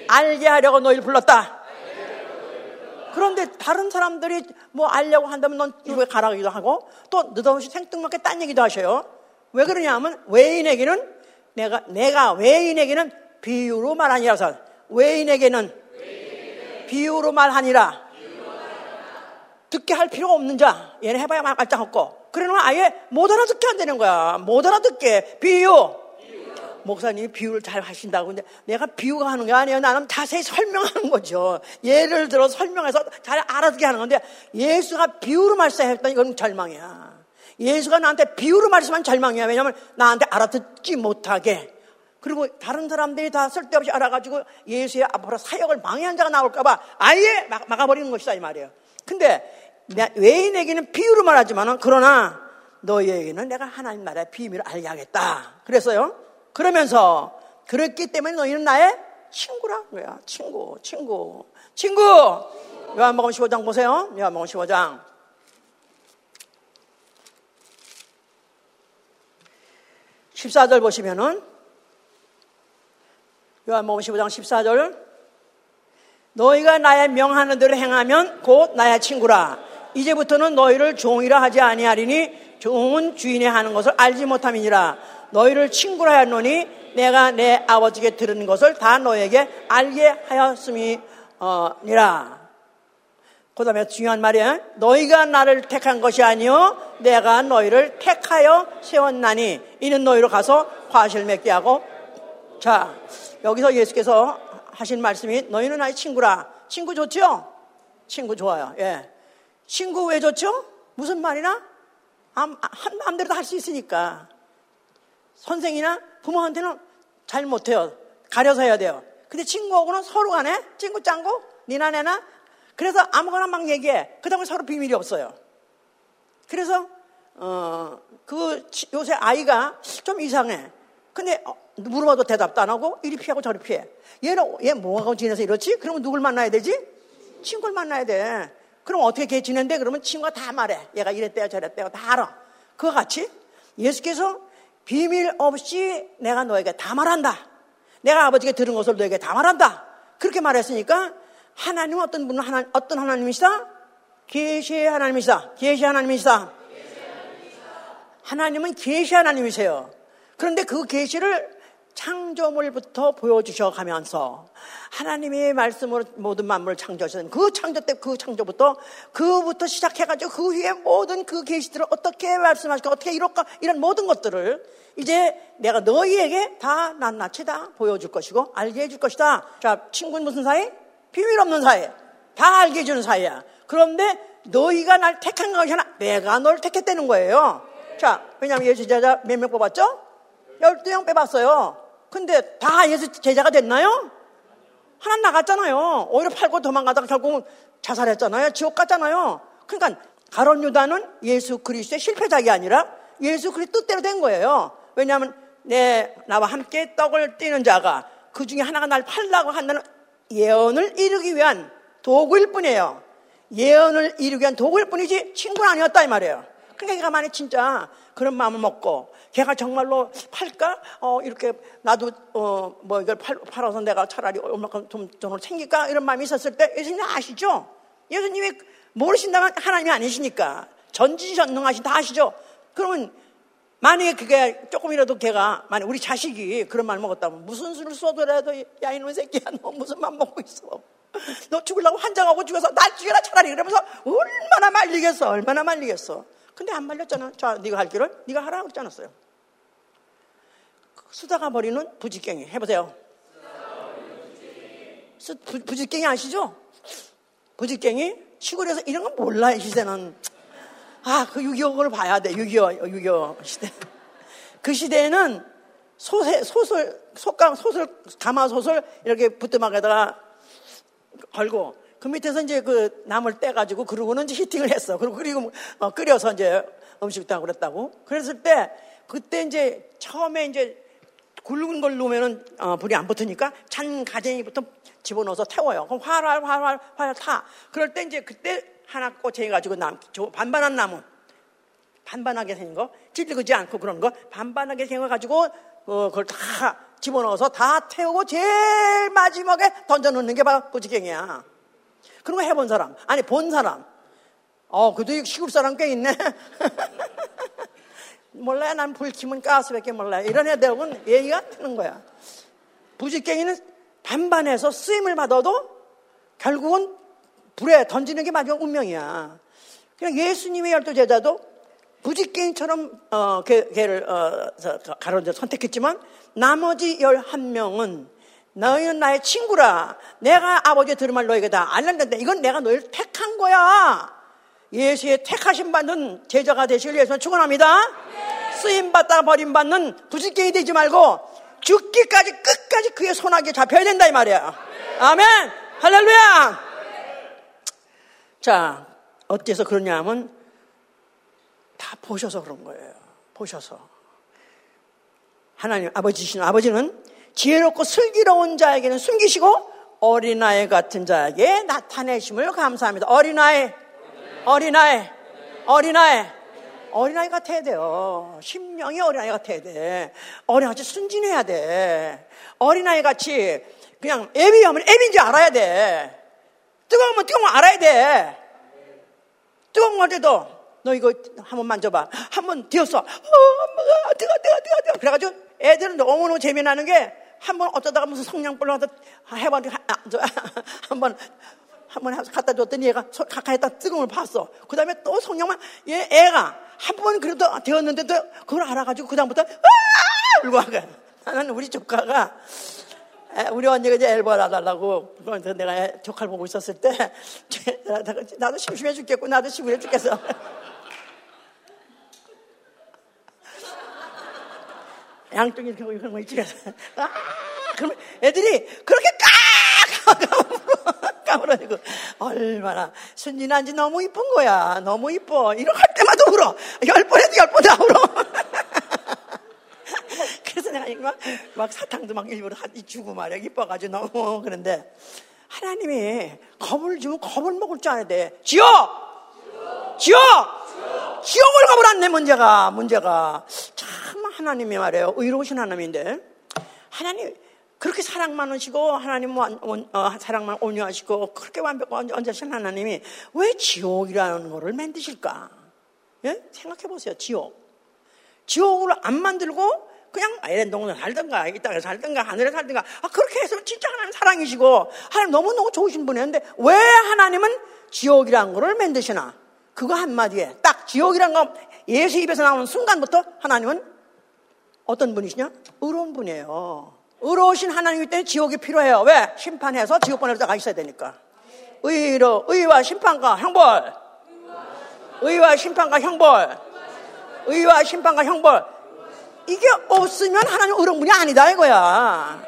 알게 하려고 너희를 불렀다. 그런데 다른 사람들이 뭐 알려고 한다면 넌 이후에 가라기도 하고 또 느닷없이 생뚱맞게 딴 얘기도 하셔요. 왜 그러냐 하면 외인에게는 내가, 내가 외인에게는 비유로 말하니라서 외인에게는 비유로 말하니라. 듣게 할 필요가 없는 자. 얘는 해봐야 말짝 없고. 그러면 아예 못 알아듣게 안 되는 거야. 못 알아듣게. 비유. 목사님이 비유를 잘 하신다고. 근데 내가 비유가 하는 게 아니에요. 나는 자세히 설명하는 거죠. 예를 들어 설명해서 잘 알아듣게 하는 건데 예수가 비유로 말씀했다 이건 절망이야. 예수가 나한테 비유로 말씀한 절망이야. 왜냐하면 나한테 알아듣지 못하게 그리고 다른 사람들이 다 쓸데없이 알아가지고 예수의 앞으로 사역을 망해한 자가 나올까봐 아예 막아버리는 것이다 이 말이에요. 근데 외인에게는 비유로 말하지만은 그러나 너희에게는 내가 하나님 나라의 비밀을 알게 하겠다. 그랬어요. 그러면서 그랬기 때문에 너희는 나의 친구라 거야. 친구, 친구, 친구. 요한복음 15장 보세요. 요한복음 15장. 14절 보시면은 요한복음 15장 14절 너희가 나의 명하는 대로 행하면 곧 나의 친구라 이제부터는 너희를 종이라 하지 아니하리니 종은 주인이 하는 것을 알지 못함이니라 너희를 친구라 하노니 내가 내 아버지께 들은 것을 다 너에게 알게 하였음이니라 그 다음에 중요한 말이에요 너희가 나를 택한 것이 아니요 내가 너희를 택하여 세웠나니 이는 너희로 가서 과실 맺게 하고 자 여기서 예수께서 하신 말씀이 너희는 나의 친구라. 친구 좋죠? 친구 좋아요. 예. 친구 왜 좋죠? 무슨 말이나? 한 마음대로 다 할 수 있으니까. 선생이나 부모한테는 잘 못해요. 가려서 해야 돼요. 근데 친구하고는 서로 간에 친구 짱구, 니나 내나. 그래서 아무거나 막 얘기해. 그 다음에 서로 비밀이 없어요. 그래서, 어, 그 요새 아이가 좀 이상해. 근데 어, 물어봐도 대답도 안 하고 이리 피하고 저리 피해. 얘는 얘 뭐하고 지내서 이렇지? 그러면 누굴 만나야 되지? 친구를 만나야 돼. 그럼 어떻게 걔 지낸대? 그러면 친구가 다 말해. 얘가 이랬대요 저랬대요 다 알아. 그거 같이 예수께서 비밀 없이 내가 너에게 다 말한다. 내가 아버지께 들은 것을 너에게 다 말한다. 그렇게 말했으니까 하나님은 어떤 분은 하나, 어떤 하나님이시다? 계시의 하나님이시다. 계시 하나님이시다. 하나님은 계시 하나님이세요. 그런데 그 계시를 창조물부터 보여주셔 가면서 하나님의 말씀으로 모든 만물을 창조하신 그 창조 때 그 창조부터 그부터 시작해가지고 그 위에 모든 그 계시들을 어떻게 말씀하실까 어떻게 이럴까 이런 모든 것들을 이제 내가 너희에게 다 낱낱이 다 보여줄 것이고 알게 해줄 것이다. 자 친구는 무슨 사이? 비밀 없는 사이. 다 알게 해주는 사이야. 그런데 너희가 날 택한 것이 아니라 내가 널 택했다는 거예요. 자 왜냐하면 예수 제자 몇 명 뽑았죠? 열두 명 빼봤어요. 근데 다 예수 제자가 됐나요? 하나 나갔잖아요. 오히려 팔고 도망가다가 결국은 자살했잖아요. 지옥 갔잖아요. 그러니까 가론 유다는 예수 그리스도의 실패작이 아니라 예수 그리스도 뜻대로 된 거예요. 왜냐하면 내 나와 함께 떡을 띠는 자가 그 중에 하나가 날 팔라고 한다는 예언을 이루기 위한 도구일 뿐이에요. 예언을 이루기 위한 도구일 뿐이지 친구는 아니었다 이 말이에요. 그러니까 걔가 만약 진짜 그런 마음을 먹고 걔가 정말로 팔까? 어, 이렇게 나도 어, 뭐 이걸 팔, 팔아서 내가 차라리 얼마큼 돈을 챙길까? 이런 마음이 있었을 때 예수님 아시죠? 예수님이 모르신다면 하나님이 아니시니까 전지전능하신 다 아시죠? 그러면 만약에 그게 조금이라도 걔가 만약 우리 자식이 그런 말 먹었다면 무슨 수를 써더라도 야 이놈 새끼야 너 무슨 맘 먹고 있어 너 죽으려고 환장하고 죽어서 날 죽여라 차라리 그러면서 얼마나 말리겠어 얼마나 말리겠어 근데 안 말렸잖아. 자, 네가 할 길을 네가 하라고 그러지 않았어요. 수다가 버리는 부직갱이 해보세요. 수, 부, 부직갱이 아시죠? 부직갱이 시골에서 이런 건 몰라 이 시대는. 아, 그 6.25를 봐야 돼. 6.25, 6.25 시대. 그 시대에는 소세, 소설, 속감, 소설, 가마소설 이렇게 부뚜막에다가 걸고 그 밑에서 이제 그 나물 떼가지고 그러고는 이제 히팅을 했어. 그리고 그리고 어, 끓여서 이제 음식도 하고 그랬다고. 그랬을 때 그때 이제 처음에 이제 굵은 걸 놓으면은 어, 불이 안 붙으니까 찬 가쟁이부터 집어넣어서 태워요. 그럼 활활 활활 활활 타. 그럴 때 이제 그때 하나 꽂혀가지고 남, 반반한 나무 반반하게 생긴 거 찔리지 않고 그런 거 반반하게 생겨가지고 어, 그걸 다 집어넣어서 다 태우고 제일 마지막에 던져놓는 게 바로 고지경이야. 그런 거 해본 사람. 아니, 본 사람. 어, 그래도 시골 사람 꽤 있네. 몰라요. 난 불키면 가스밖에 몰라요. 이런 애들은 얘기가 트는 거야. 부직갱이는 반반해서 쓰임을 받아도 결국은 불에 던지는 게 마지막 운명이야. 그냥 예수님의 열두 제자도 부직갱이처럼 어, 걔, 걔를 어, 가로져 선택했지만 나머지 열한 명은 너희는 나의 친구라. 내가 아버지의 들은 말 너에게 다 알렸는데 이건 내가 너희를 택한 거야. 예수의 택하신 받는 제자가 되시길 위해서 축원합니다. 쓰임 받다 버림 받는 부직갱이 되지 말고 죽기까지 끝까지 그의 손아귀에 잡혀야 된다 이 말이야. 아멘. 할렐루야. 자, 어때서 그러냐 하면 다 보셔서 그런 거예요. 보셔서. 하나님 아버지신 아버지는 지혜롭고 슬기로운 자에게는 숨기시고 어린아이 같은 자에게 나타내심을 감사합니다. 어린아이, 어린아이, 어린아이. 어린아이 같아야 돼요. 심령이 어린아이 같아야 돼. 어린아이 같이 순진해야 돼. 어린아이 같이 그냥 애비하면 애비인지 알아야 돼. 뜨거우면 뜨거우면 알아야 돼. 뜨거운 건데도 너 이거 한번 만져봐. 한번 되었어. 어, 엄마가 뜨거, 뜨거, 뜨거, 뜨거. 그래가지고 애들은 너무너무 재미나는 게 한번 어쩌다가 무슨 성냥불로 해봤는데 한번 한번 갖다 줬더니 얘가 가까이 다 뜨거움을 봤어. 그 다음에 또 성령만 얘 애가 한 번 그래도 되었는데도 그걸 알아가지고 그 다음부터 아 울고 하가. 나는 우리 조카가 우리 언니가 이제 앨범 알아달라고 그래서 내가 조카를 보고 있었을 때 나도 심심해 죽겠고 나도 심심해 죽겠어. 양쪽이 이렇게 이런 거 있지. 아, 그러면 애들이 그렇게 까! 까불어지고 얼마나 순진한지 너무 이쁜 거야. 너무 이뻐. 이렇게 할 때마다 울어. 열 번 해도 열 번 다 울어. 그래서 내가 막, 막 사탕도 막 일부러 주고 말이야. 이뻐가지고 너무 그런데 하나님이 겁을 주면 겁을 먹을 줄 알아야 돼. 지어! 지어! 지옥을 가보란네 문제가 문제가 참 하나님이 말이에요 의로우신 하나님인데 하나님 그렇게 사랑 많으시고 하나님 어, 사랑만 온유하시고 그렇게 완벽한 언제신 하나님이 왜 지옥이라는 것을 만드실까? 예? 생각해 보세요. 지옥. 지옥을 안 만들고 그냥 에덴동에 살든가 이 땅에 살든가 하늘에 살든가 아, 그렇게 해서 진짜 하나님 사랑이시고 하나님 너무너무 좋으신 분이었는데 왜 하나님은 지옥이라는 것을 만드시나? 그거 한마디에 딱 지옥이란 거 예수 입에서 나오는 순간부터 하나님은 어떤 분이시냐? 의로운 분이에요. 의로우신 하나님이기 때문에 지옥이 필요해요. 왜? 심판해서 지옥 보내려가 있어야 되니까. 의로, 의와 심판과 형벌. 의와 심판과 형벌. 의와 심판과 형벌. 이게 없으면 하나님 의로운 분이 아니다 이거야.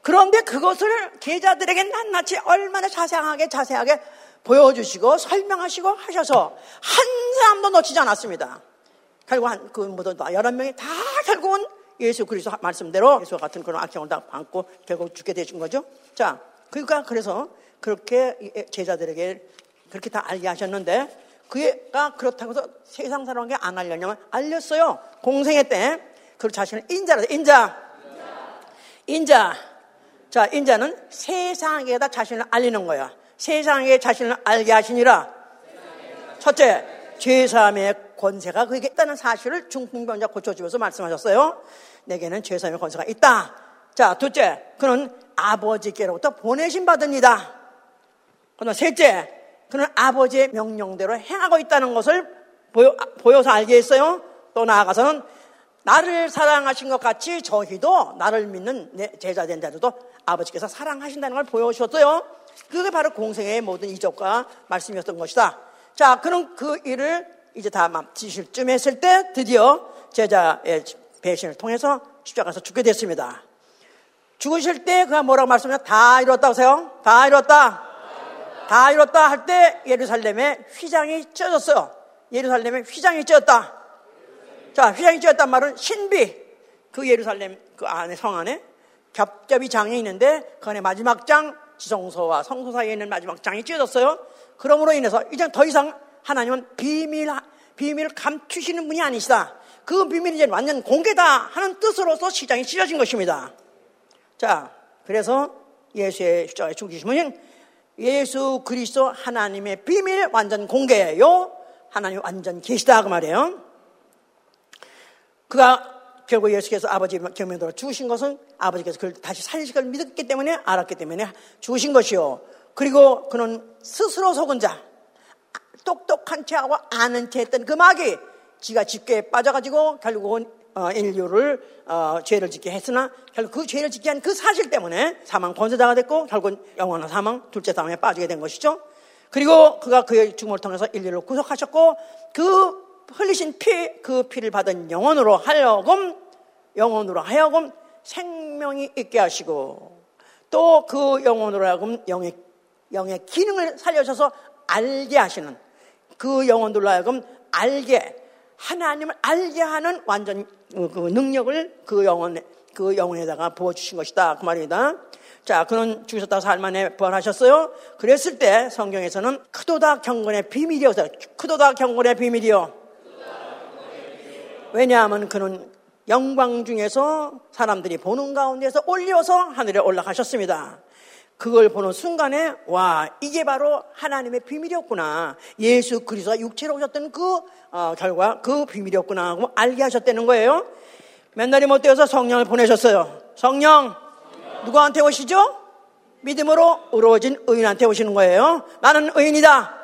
그런데 그것을 계자들에게 낱낱이 얼마나 자세하게 자세하게 보여주시고 설명하시고 하셔서 한 사람도 놓치지 않았습니다. 결국 한, 그 모두 여러 명이 다 결국은 예수 그리스도 말씀대로 예수 같은 그런 악령을 다 안고 결국 죽게 되신 거죠. 자, 그러니까 그래서 그렇게 제자들에게 그렇게 다 알게 하셨는데 그가 그렇다고 해서 세상 사람에게 안 알렸냐면 알렸어요. 공생애 때. 그 자신을 인자라 인자. 인자. 자, 인자는 세상에다 자신을 알리는 거야. 세상에 자신을 알게 하시니라. 첫째, 죄사함의 권세가 그에게 있다는 사실을 중풍병자 고쳐주면서 말씀하셨어요. 내게는 죄사함의 권세가 있다. 자, 둘째, 그는 아버지께로부터 보내신 받습니다. 그다음 셋째, 그는 아버지의 명령대로 행하고 있다는 것을 보여, 보여 서 알게 했어요. 또 나아가서는 나를 사랑하신 것 같이 저희도 나를 믿는 제자된 자들도 아버지께서 사랑하신다는 걸 보여주셨어요. 그게 바로 공생의 모든 이적과 말씀이었던 것이다. 자, 그럼 그 일을 이제 다 마치실 쯤 했을 때 드디어 제자의 배신을 통해서 십자가에서 죽게 됐습니다. 죽으실 때 그가 뭐라고 말씀하냐? 다 이뤘다고 하세요? 다 이뤘다. 다 이뤘다 할 때 예루살렘에 휘장이 쪄졌어요. 예루살렘에 휘장이 쪄졌다. 자, 휘장이 쪄졌단 말은 신비. 그 예루살렘 그 안에 성 안에 겹겹이 장이 있는데 그 안에 마지막 장 지성소와 성소 사이에 있는 마지막 장이 찢어졌어요. 그러므로 인해서 이제 더 이상 하나님은 비밀, 비밀을 감추시는 분이 아니시다. 그 비밀이 이제 완전 공개다 하는 뜻으로서 시장이 찢어진 것입니다. 자, 그래서 예수의 십자가에 죽으시면 예수 그리스도 하나님의 비밀 완전 공개예요. 하나님 완전 계시다 그 말이에요. 그가 결국 예수께서 아버지 경명대로 죽으신 것은 아버지께서 그를 다시 살리실 걸 믿었기 때문에 알았기 때문에 죽으신 것이요. 그리고 그는 스스로 속은 자, 똑똑한 체하고 아는 체 했던 그 마귀, 지가 집게에 빠져가지고 결국은 어, 인류를 어, 죄를 짓게 했으나 결국 그 죄를 짓게 한 그 사실 때문에 사망 권세자가 됐고 결국은 영원한 사망, 둘째 사망에 빠지게 된 것이죠. 그리고 그가 그의 죽음을 통해서 인류를 구속하셨고 그 흘리신 피, 그 피를 받은 영혼으로 하여금, 영혼으로 하여금 생명이 있게 하시고 또 그 영혼으로 하여금 영의, 영의 기능을 살려셔서 알게 하시는 그 영혼들로 하여금 알게 하나님을 알게 하는 완전 그 능력을 그 영혼 그 영혼에다가 부어 주신 것이다 그 말입니다. 자, 그는 죽으셨다 살만에 부활하셨어요. 그랬을 때 성경에서는 크도다 경건의 비밀이어서 크도다 경건의 비밀이요. 왜냐하면 그는 영광 중에서 사람들이 보는 가운데서 올려서 하늘에 올라가셨습니다. 그걸 보는 순간에 와 이게 바로 하나님의 비밀이었구나. 예수 그리스도가 육체로 오셨던 그 어, 결과 그 비밀이었구나 하고 알게 하셨다는 거예요. 맨날이 못 되어서 성령을 보내셨어요. 성령 누구한테 오시죠? 믿음으로 의로워진 의인한테 오시는 거예요. 나는 의인이다.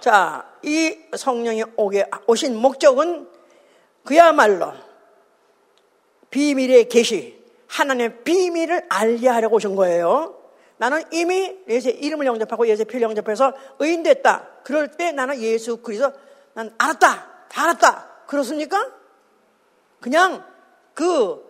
자, 이 성령이 오게 오신 목적은 그야말로 비밀의 계시, 하나님의 비밀을 알게 하려고 오신 거예요. 나는 이미 예수의 이름을 영접하고 예수의 피를 영접해서 의인 됐다. 그럴 때 나는 예수 그리스도 난 알았다. 다 알았다. 그렇습니까? 그냥 그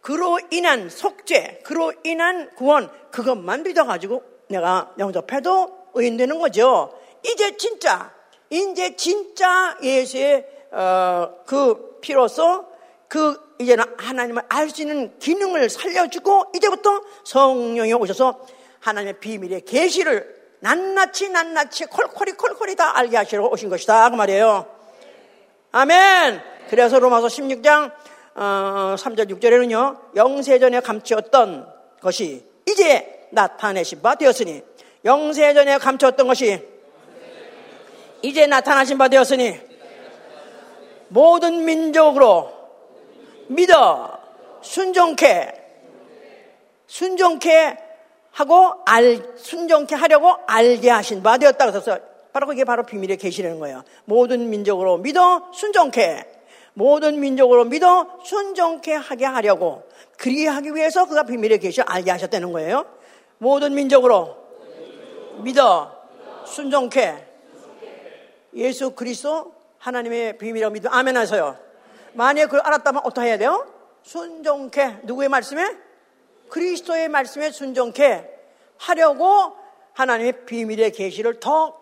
그로 인한 속죄, 그로 인한 구원 그것만 믿어 가지고 내가 영접해도 의인 되는 거죠. 이제 진짜 이제 진짜 예수의 어, 그 피로서 그 이제는 하나님을 알 수 있는 기능을 살려주고 이제부터 성령이 오셔서 하나님의 비밀의 계시를 낱낱이 낱낱이 콜콜이 콜콜이 다 알게 하시려고 오신 것이다 그 말이에요. 아멘. 그래서 로마서 16장 어, 3절 6절에는요 영세전에 감추었던 것이 이제 나타내신 바 되었으니 영세전에 감추었던 것이 이제 나타나신 바 되었으니 모든 민족으로 믿어. 순종케. 순종케 하고 알 순종케 하려고 알게 하신 바 되었다 그래서 바로 그게 바로 비밀의 계시라는 거예요. 모든 민족으로 믿어 순종케. 모든 민족으로 믿어 순종케 하게 하려고. 그리하기 위해서 그가 비밀의 계시를 알게 하셨다는 거예요. 모든 민족으로 믿어 순종케. 예수 그리스도 하나님의 비밀을 믿음 아멘 하세요. 만약에 그걸 알았다면 어떻게 해야 돼요? 순종케 누구의 말씀에? 그리스도의 말씀에 순종케 하려고 하나님의 비밀의 계시를 더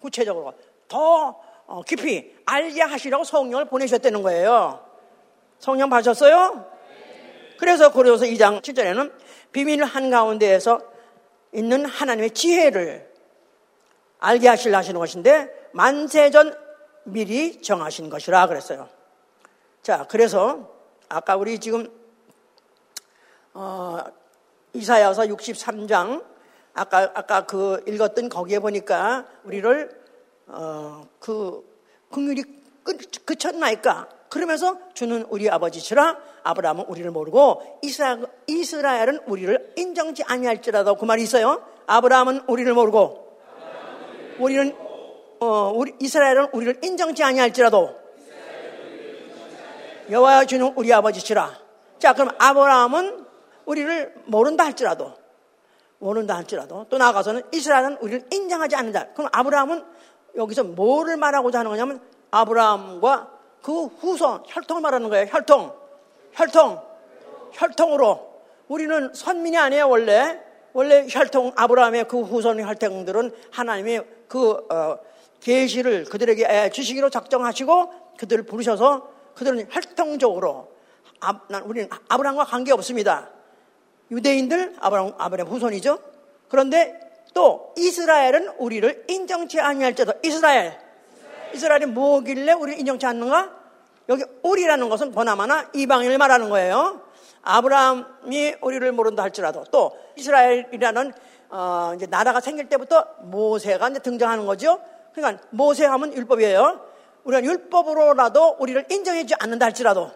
구체적으로 더 어, 깊이 알게 하시라고 성령을 보내셨다는 거예요. 성령 받으셨어요? 그래서 고려서 2장 7절에는 비밀 한가운데에서 있는 하나님의 지혜를 알게 하시려 하시는 것인데 만세전 미리 정하신 것이라 그랬어요. 자, 그래서 아까 우리 지금 어, 이사야서 63장 아까 아까 그 읽었던 거기에 보니까 우리를 어, 그 긍휼이 그쳤나이까 그러면서 주는 우리 아버지시라 아브라함은 우리를 모르고 이스라, 이스라엘은 우리를 인정지 아니할지라도 그 말이 있어요. 아브라함은 우리를 모르고 우리는 어, 우리 이스라엘은 우리를 인정지 아니할지라도 여호와 주는 우리 아버지시라. 자, 그럼 아브라함은 우리를 모른다 할지라도 모른다 할지라도 또 나아가서는 이스라엘은 우리를 인정하지 않는다. 그럼 아브라함은 여기서 뭐를 말하고자 하는 거냐면 아브라함과 그 후손 혈통을 말하는 거예요. 혈통, 혈통, 혈통으로 우리는 선민이 아니에요 원래 원래 혈통 아브라함의 그 후손 혈통들은 하나님의 그 어, 계시를 그들에게 주시기로 작정하시고 그들을 부르셔서 그들은 혈통적으로 아, 난 우리는 아브라함과 관계 없습니다. 유대인들 아브라함 아브라함 후손이죠. 그런데 또 이스라엘은 우리를 인정치 아니할지도 이스라엘 이스라엘이 뭐길래 우리를 인정치 않는가? 여기 우리라는 것은 보나마나 이방인을 말하는 거예요. 아브라함이 우리를 모른다 할지라도 또 이스라엘이라는 어, 이제 나라가 생길 때부터 모세가 이제 등장하는 거죠. 그러니까 모세하면 율법이에요. 우리가 율법으로라도 우리를 인정해주지 않는다 할지라도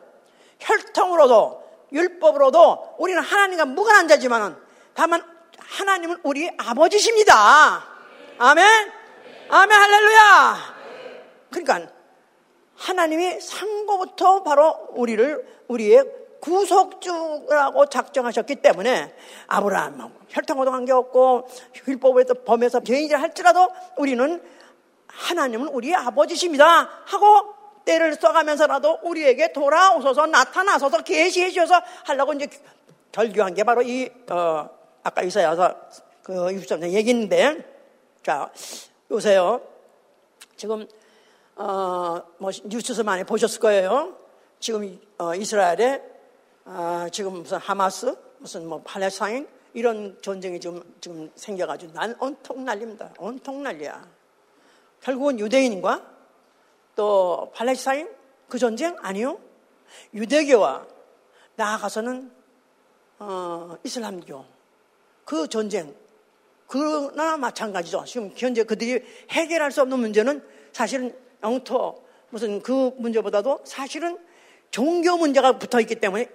혈통으로도 율법으로도 우리는 하나님과 무관한 자지만은 다만 하나님은 우리 아버지십니다. 아멘. 아멘 할렐루야. 그러니까 하나님이 상고부터 바로 우리를 우리의 구속주라고 작정하셨기 때문에 아브라함하고 혈통과도 관계없고 율법에서 범해서 죄인이라 할지라도 우리는 하나님은 우리의 아버지십니다 하고 때를 써가면서라도 우리에게 돌아오셔서 나타나셔서 계시해 주셔서 하려고 이제 결교한 게 바로 이 어, 아까 이사야서 그 63장 얘기인데 자 요새요 지금 어, 뭐 뉴스에서 많이 보셨을 거예요. 지금 어, 이스라엘에 어, 지금 무슨 하마스 무슨 뭐 팔레스타인 이런 전쟁이 지금 지금 생겨가지고 난 온통 난립니다. 온통 난리야. 결국은 유대인과 또 팔레스타인? 그 전쟁? 아니요. 유대교와 나아가서는 어, 이슬람교. 그 전쟁. 그나 마찬가지죠. 지금 현재 그들이 해결할 수 없는 문제는 사실은 영토 무슨 그 문제보다도 사실은 종교 문제가 붙어 있기 때문에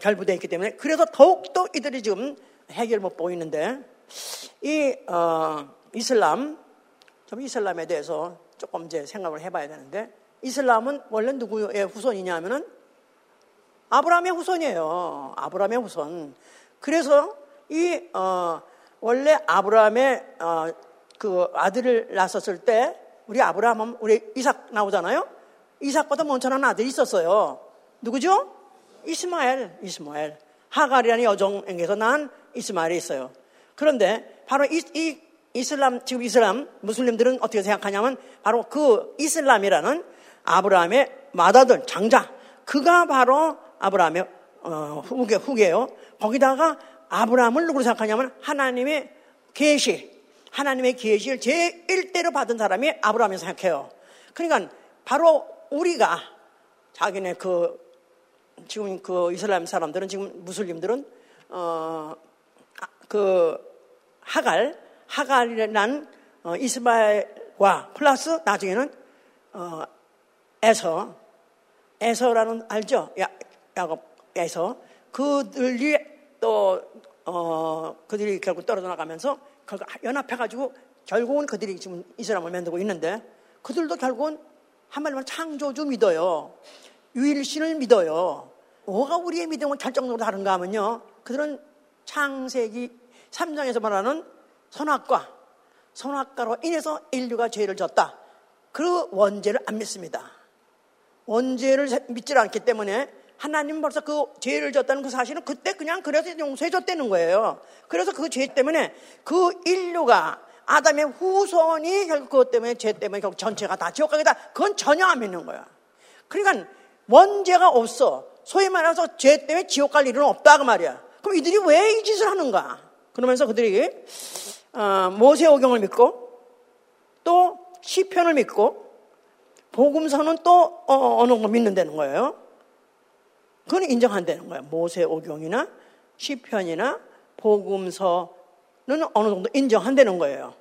결부되어 있기 때문에 그래서 더욱더 이들이 지금 해결 못 보이는데 이 어, 이슬람 좀 이슬람에 대해서 조금 이제 생각을 해봐야 되는데 이슬람은 원래 누구의 후손이냐면은 아브라함의 후손이에요. 아브라함의 후손. 그래서 이 어, 원래 아브라함의 어, 그 아들을 낳았을 때 우리 아브라함은 우리 이삭 나오잖아요. 이삭보다 먼저 난 아들이 있었어요. 누구죠? 이스마엘, 이스마엘. 하갈이라는 여종에게서 난 이스마엘이 있어요. 그런데 바로 이, 이 이슬람, 지금 이슬람, 무슬림들은 어떻게 생각하냐면 바로 그 이슬람이라는 아브라함의 맏아들, 장자. 그가 바로 아브라함의 어, 후계, 후계요. 거기다가 아브라함을 누구로 생각하냐면 하나님의 계시, 하나님의 계시를 제1대로 받은 사람이 아브라함이 생각해요. 그러니까 바로 우리가 자기네 그 지금 그 이슬람 사람들은 지금 무슬림들은 어그 아, 하갈 하갈이라는 어, 이스마엘과 플러스 나중에는 어, 에서 에서라는 알죠? 야, 야곱 에서 그들이 또 어, 그들이 결국 떨어져 나가면서 연합해가지고 결국은 그들이 지금 이스라엘을 만들고 있는데 그들도 결국은 한마디로 창조주 믿어요. 유일신을 믿어요. 뭐가 우리의 믿음은 결정적으로 다른가 하면요. 그들은 창세기 3장에서 말하는 선악과, 선악과로 인해서 인류가 죄를 졌다. 그 원죄를 안 믿습니다. 원죄를 믿지 않기 때문에 하나님 벌써 그 죄를 졌다는 그 사실은 그때 그냥 그래서 용서해 줬다는 거예요. 그래서 그 죄 때문에 그 인류가 아담의 후손이 결국 그것 때문에 죄 때문에 결국 전체가 다 지옥 가게다. 그건 전혀 안 믿는 거야. 그러니까 원죄가 없어. 소위 말해서 죄 때문에 지옥 갈 일은 없다 그 말이야. 그럼 이들이 왜 이 짓을 하는가? 그러면서 그들이 어, 모세오경을 믿고 또 시편을 믿고 복음서는 또 어, 어느 거 믿는다는 거예요. 그건 인정한다는 거예요. 모세오경이나 시편이나 복음서는 어느 정도 인정한다는 거예요.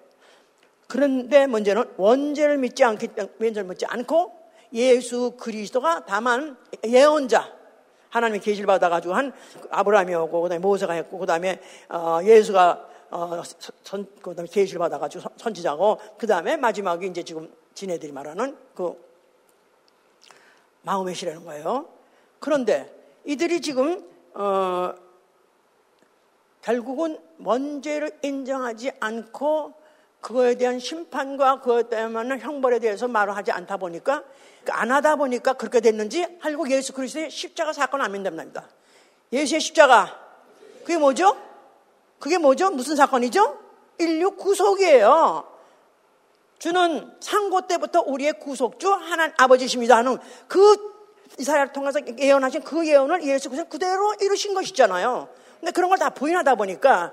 그런데 문제는 원죄를 믿지 않기 원죄를 믿지 않고 예수 그리스도가 다만 예언자 하나님의 계시를 받아가지고 한 아브라함이 오고 그다음에 모세가 했고 그다음에 어, 예수가 어, 선, 그다음에 계시를 받아가지고 선지자고 그 다음에 마지막에 이제 지금 지네들이 말하는 그 마음의 시라는 거예요. 그런데 이들이 지금 어, 결국은 원죄를 인정하지 않고 그거에 대한 심판과 그것 때문에 형벌에 대해서 말을 하지 않다 보니까 안 하다 보니까 그렇게 됐는지 알고 예수 그리스도의 십자가 사건을 안 믿는답니다. 예수의 십자가 그게 뭐죠? 그게 뭐죠? 무슨 사건이죠? 인류 구속이에요. 주는 상고 때부터 우리의 구속주 하나님 아버지십니다 하는 그 이사야를 통해서 예언하신 그 예언을 예수 그리스도 그대로 이루신 것이잖아요. 근데 그런 걸 다 부인하다 보니까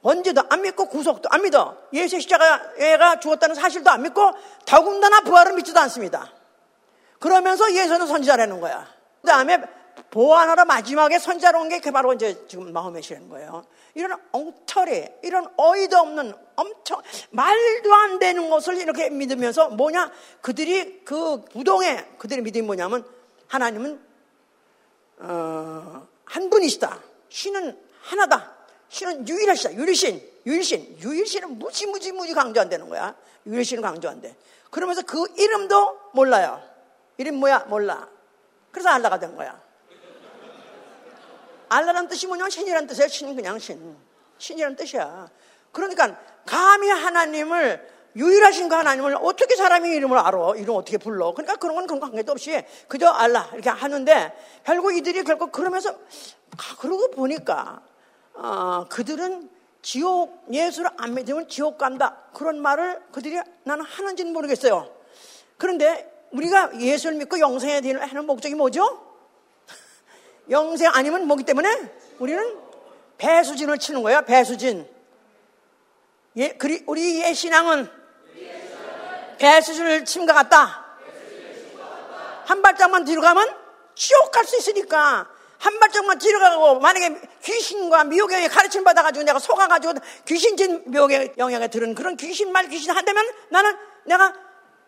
언제도 안 믿고 구속도 안 믿어. 예수의 십자가가 죽었다는 사실도 안 믿고 더군다나 부활을 믿지도 않습니다. 그러면서 예수는 선지자라는 거야. 그 다음에 보완하러 마지막에 선자로 온 게 바로 이제 지금 마음에 시는 거예요. 이런 엉터리, 이런 어이도 없는 엄청 말도 안 되는 것을 이렇게 믿으면서 뭐냐? 그들이 그 부동의 그들의 믿음이 뭐냐면 하나님은 어, 한 분이시다. 신은 하나다. 신은 유일하시다. 유일신, 유일신, 유일신은 무지 무지 무지 강조한다는 거야. 유일신을 강조한대. 그러면서 그 이름도 몰라요. 이름 뭐야? 몰라. 그래서 알라가 된 거야. 알라란 뜻이 뭐냐면 신이란 뜻이야. 신 그냥 신. 신이란 뜻이야. 그러니까 감히 하나님을 유일하신 그 하나님을 어떻게 사람이 이름을 알아? 이름 어떻게 불러? 그러니까 그런 건 그런 관계도 없이 그저 알라 이렇게 하는데 결국 이들이 결국 그러면서 아, 그러고 보니까 어, 그들은 지옥 예수를 안 믿으면 지옥 간다 그런 말을 그들이 나는 하는지는 모르겠어요. 그런데 우리가 예수를 믿고 영생에 대해 하는 목적이 뭐죠? 영생 아니면 뭐기 때문에 우리는 배수진을 치는 거예요. 배수진. 예, 그리, 우리의 신앙은 배수진을 침과 같다. 한 발짝만 뒤로 가면 지옥 갈 수 있으니까 한 발짝만 뒤로 가고 만약에 귀신과 미혹에 가르침 받아가지고 내가 속아가지고 귀신진 미혹의 영향에 들은 그런 귀신 말 귀신 한다면 나는 내가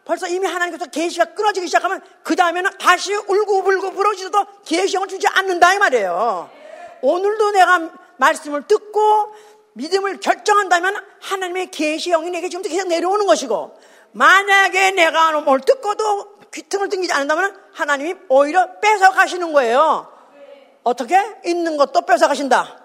벌써 이미 하나님께서 계시가 끊어지기 시작하면 그 다음에는 다시 울고불고 부러지도 계시형을 주지 않는다 이 말이에요. 오늘도 내가 말씀을 듣고 믿음을 결정한다면 하나님의 계시형이 내게 지금 계속 내려오는 것이고 만약에 내가 뭘 듣고도 귀퉁을 등기지 않는다면 하나님이 오히려 뺏어 가시는 거예요. 어떻게? 있는 것도 뺏어 가신다.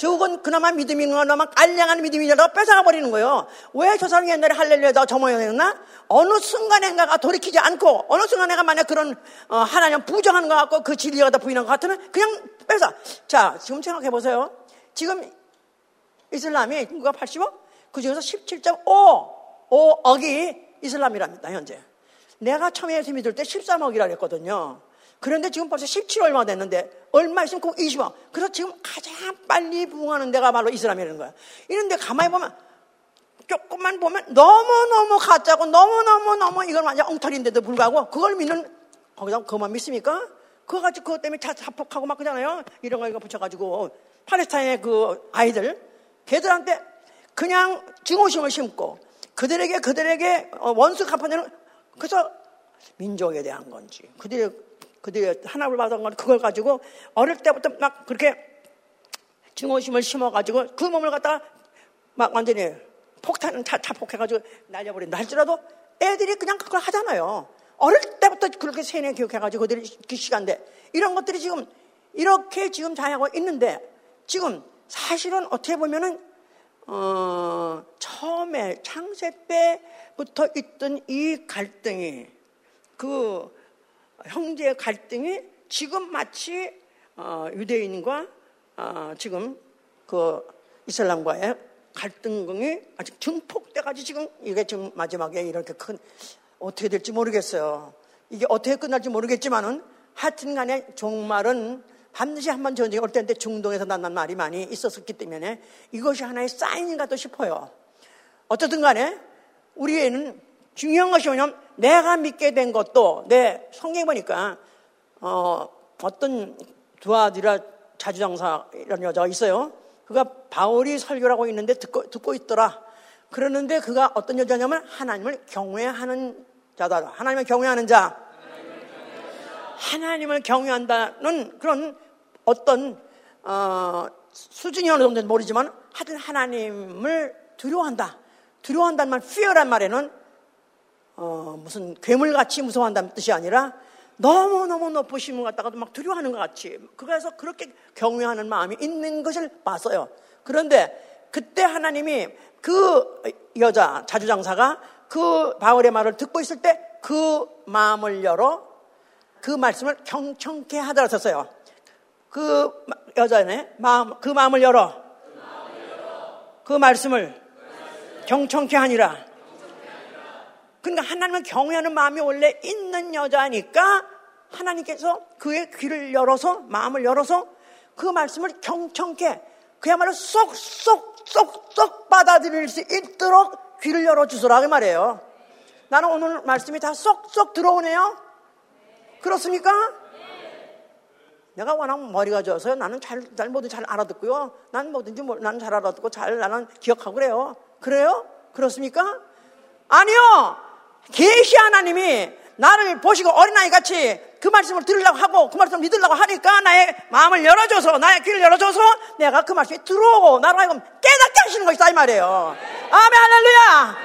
적은 그나마 믿음이 있는 거나마 깔량한 믿음이라도 뺏어가 버리는 거예요. 왜 저 사람이 옛날에 할렐루야다 저 모양이었나? 어느 순간에가 돌이키지 않고 어느 순간에가 만약 그런 어, 하나님 부정하는 것 같고 그 진리가 다 부인한 것 같으면 그냥 뺏어. 자 지금 생각해 보세요. 지금 이슬람이 누가 80억? 그 중에서 17.5 5억이 이슬람이랍니다 현재. 내가 처음에 예수 믿을 때 13억이라 그랬거든요. 그런데 지금 벌써 17 얼마 됐는데 얼마 있으면 꼭 20억. 그래서 지금 가장 빨리 부흥하는 데가 바로 이슬람이라는 거야. 이런데 가만히 보면 조금만 보면 너무너무 가짜고 너무너무너무 이건 완전 엉터리인데도 불구하고 그걸 믿는 거기다 그만 믿습니까? 그거 가지고 그것 때문에 자폭하고 막 그러잖아요. 이런 거 이거 붙여가지고 팔레스타인의 그 아이들 걔들한테 그냥 증오심을 심고 그들에게 그들에게 어, 원수 갚아내는 그래서 민족에 대한 건지 그들의 그들이 하나를 받은 건 그걸 가지고 어릴 때부터 막 그렇게 증오심을 심어가지고 그 몸을 갖다가 막 완전히 폭탄, 자, 자폭해가지고 날려버린다 할지라도 애들이 그냥 그걸 하잖아요. 어릴 때부터 그렇게 세뇌 교육해가지고 그들이 그 시간대 이런 것들이 지금 이렇게 지금 자하고 있는데 지금 사실은 어떻게 보면은 어, 처음에 창세 때부터 있던 이 갈등이 그 형제 갈등이 지금 마치 어, 유대인과 어, 지금 그 이슬람과의 갈등이 아직 증폭돼가지고 지금 이게 지금 마지막에 이렇게 큰 어떻게 될지 모르겠어요. 이게 어떻게 끝날지 모르겠지만은 하여튼 간에 종말은 반드시 한 번 전쟁이 올 때인데 중동에서 난난 말이 많이 있었기 때문에 이것이 하나의 사인인가도 싶어요. 어쨌든 간에 우리에는 중요한 것이 뭐냐면 내가 믿게 된 것도 내 성경 보니까 어, 어떤 두아디라 자주장사 이런 여자가 있어요. 그가 바울이 설교라고 있는데 듣고, 듣고 있더라. 그러는데 그가 어떤 여자냐면 하나님을 경외하는 자다. 하나님을 경외하는 자. 하나님을 경외한다는 그런 어떤 어, 수준이 어느 정도인지 모르지만 하여튼 하나님을 두려워한다. 두려워한다는 말, fear란 말에는 어, 무슨 괴물같이 무서워한다는 뜻이 아니라 너무너무 높으심을 갖다가도 막 두려워하는 것 같이 그래서 그렇게 경외하는 마음이 있는 것을 봤어요. 그런데 그때 하나님이 그 여자 자주장사가 그 바울의 말을 듣고 있을 때 그 마음을 열어 그 말씀을 경청케 하더라셨어요. 그 여자네 마음 그 마음을 열어 그 말씀을 경청케 하니라. 그러니까 하나님을 경외하는 마음이 원래 있는 여자니까 하나님께서 그의 귀를 열어서 마음을 열어서 그 말씀을 경청케 그야말로 쏙쏙쏙쏙 받아들일 수 있도록 귀를 열어주소라 그 말이에요. 나는 오늘 말씀이 다 쏙쏙 들어오네요. 그렇습니까? 내가 워낙 머리가 좋아서 나는 잘, 잘 뭐든 잘 알아듣고요. 난 뭐든지 뭐, 나는 잘 알아듣고 잘 나는 기억하고 그래요. 그래요? 그렇습니까? 아니요! 계시 하나님이 나를 보시고 어린아이 같이 그 말씀을 들으려고 하고 그 말씀을 믿으려고 하니까 나의 마음을 열어줘서 나의 귀를 열어줘서 내가 그 말씀이 들어오고 나로 하여금 깨닫게 하시는 것이다 이 말이에요. 아멘 할렐루야.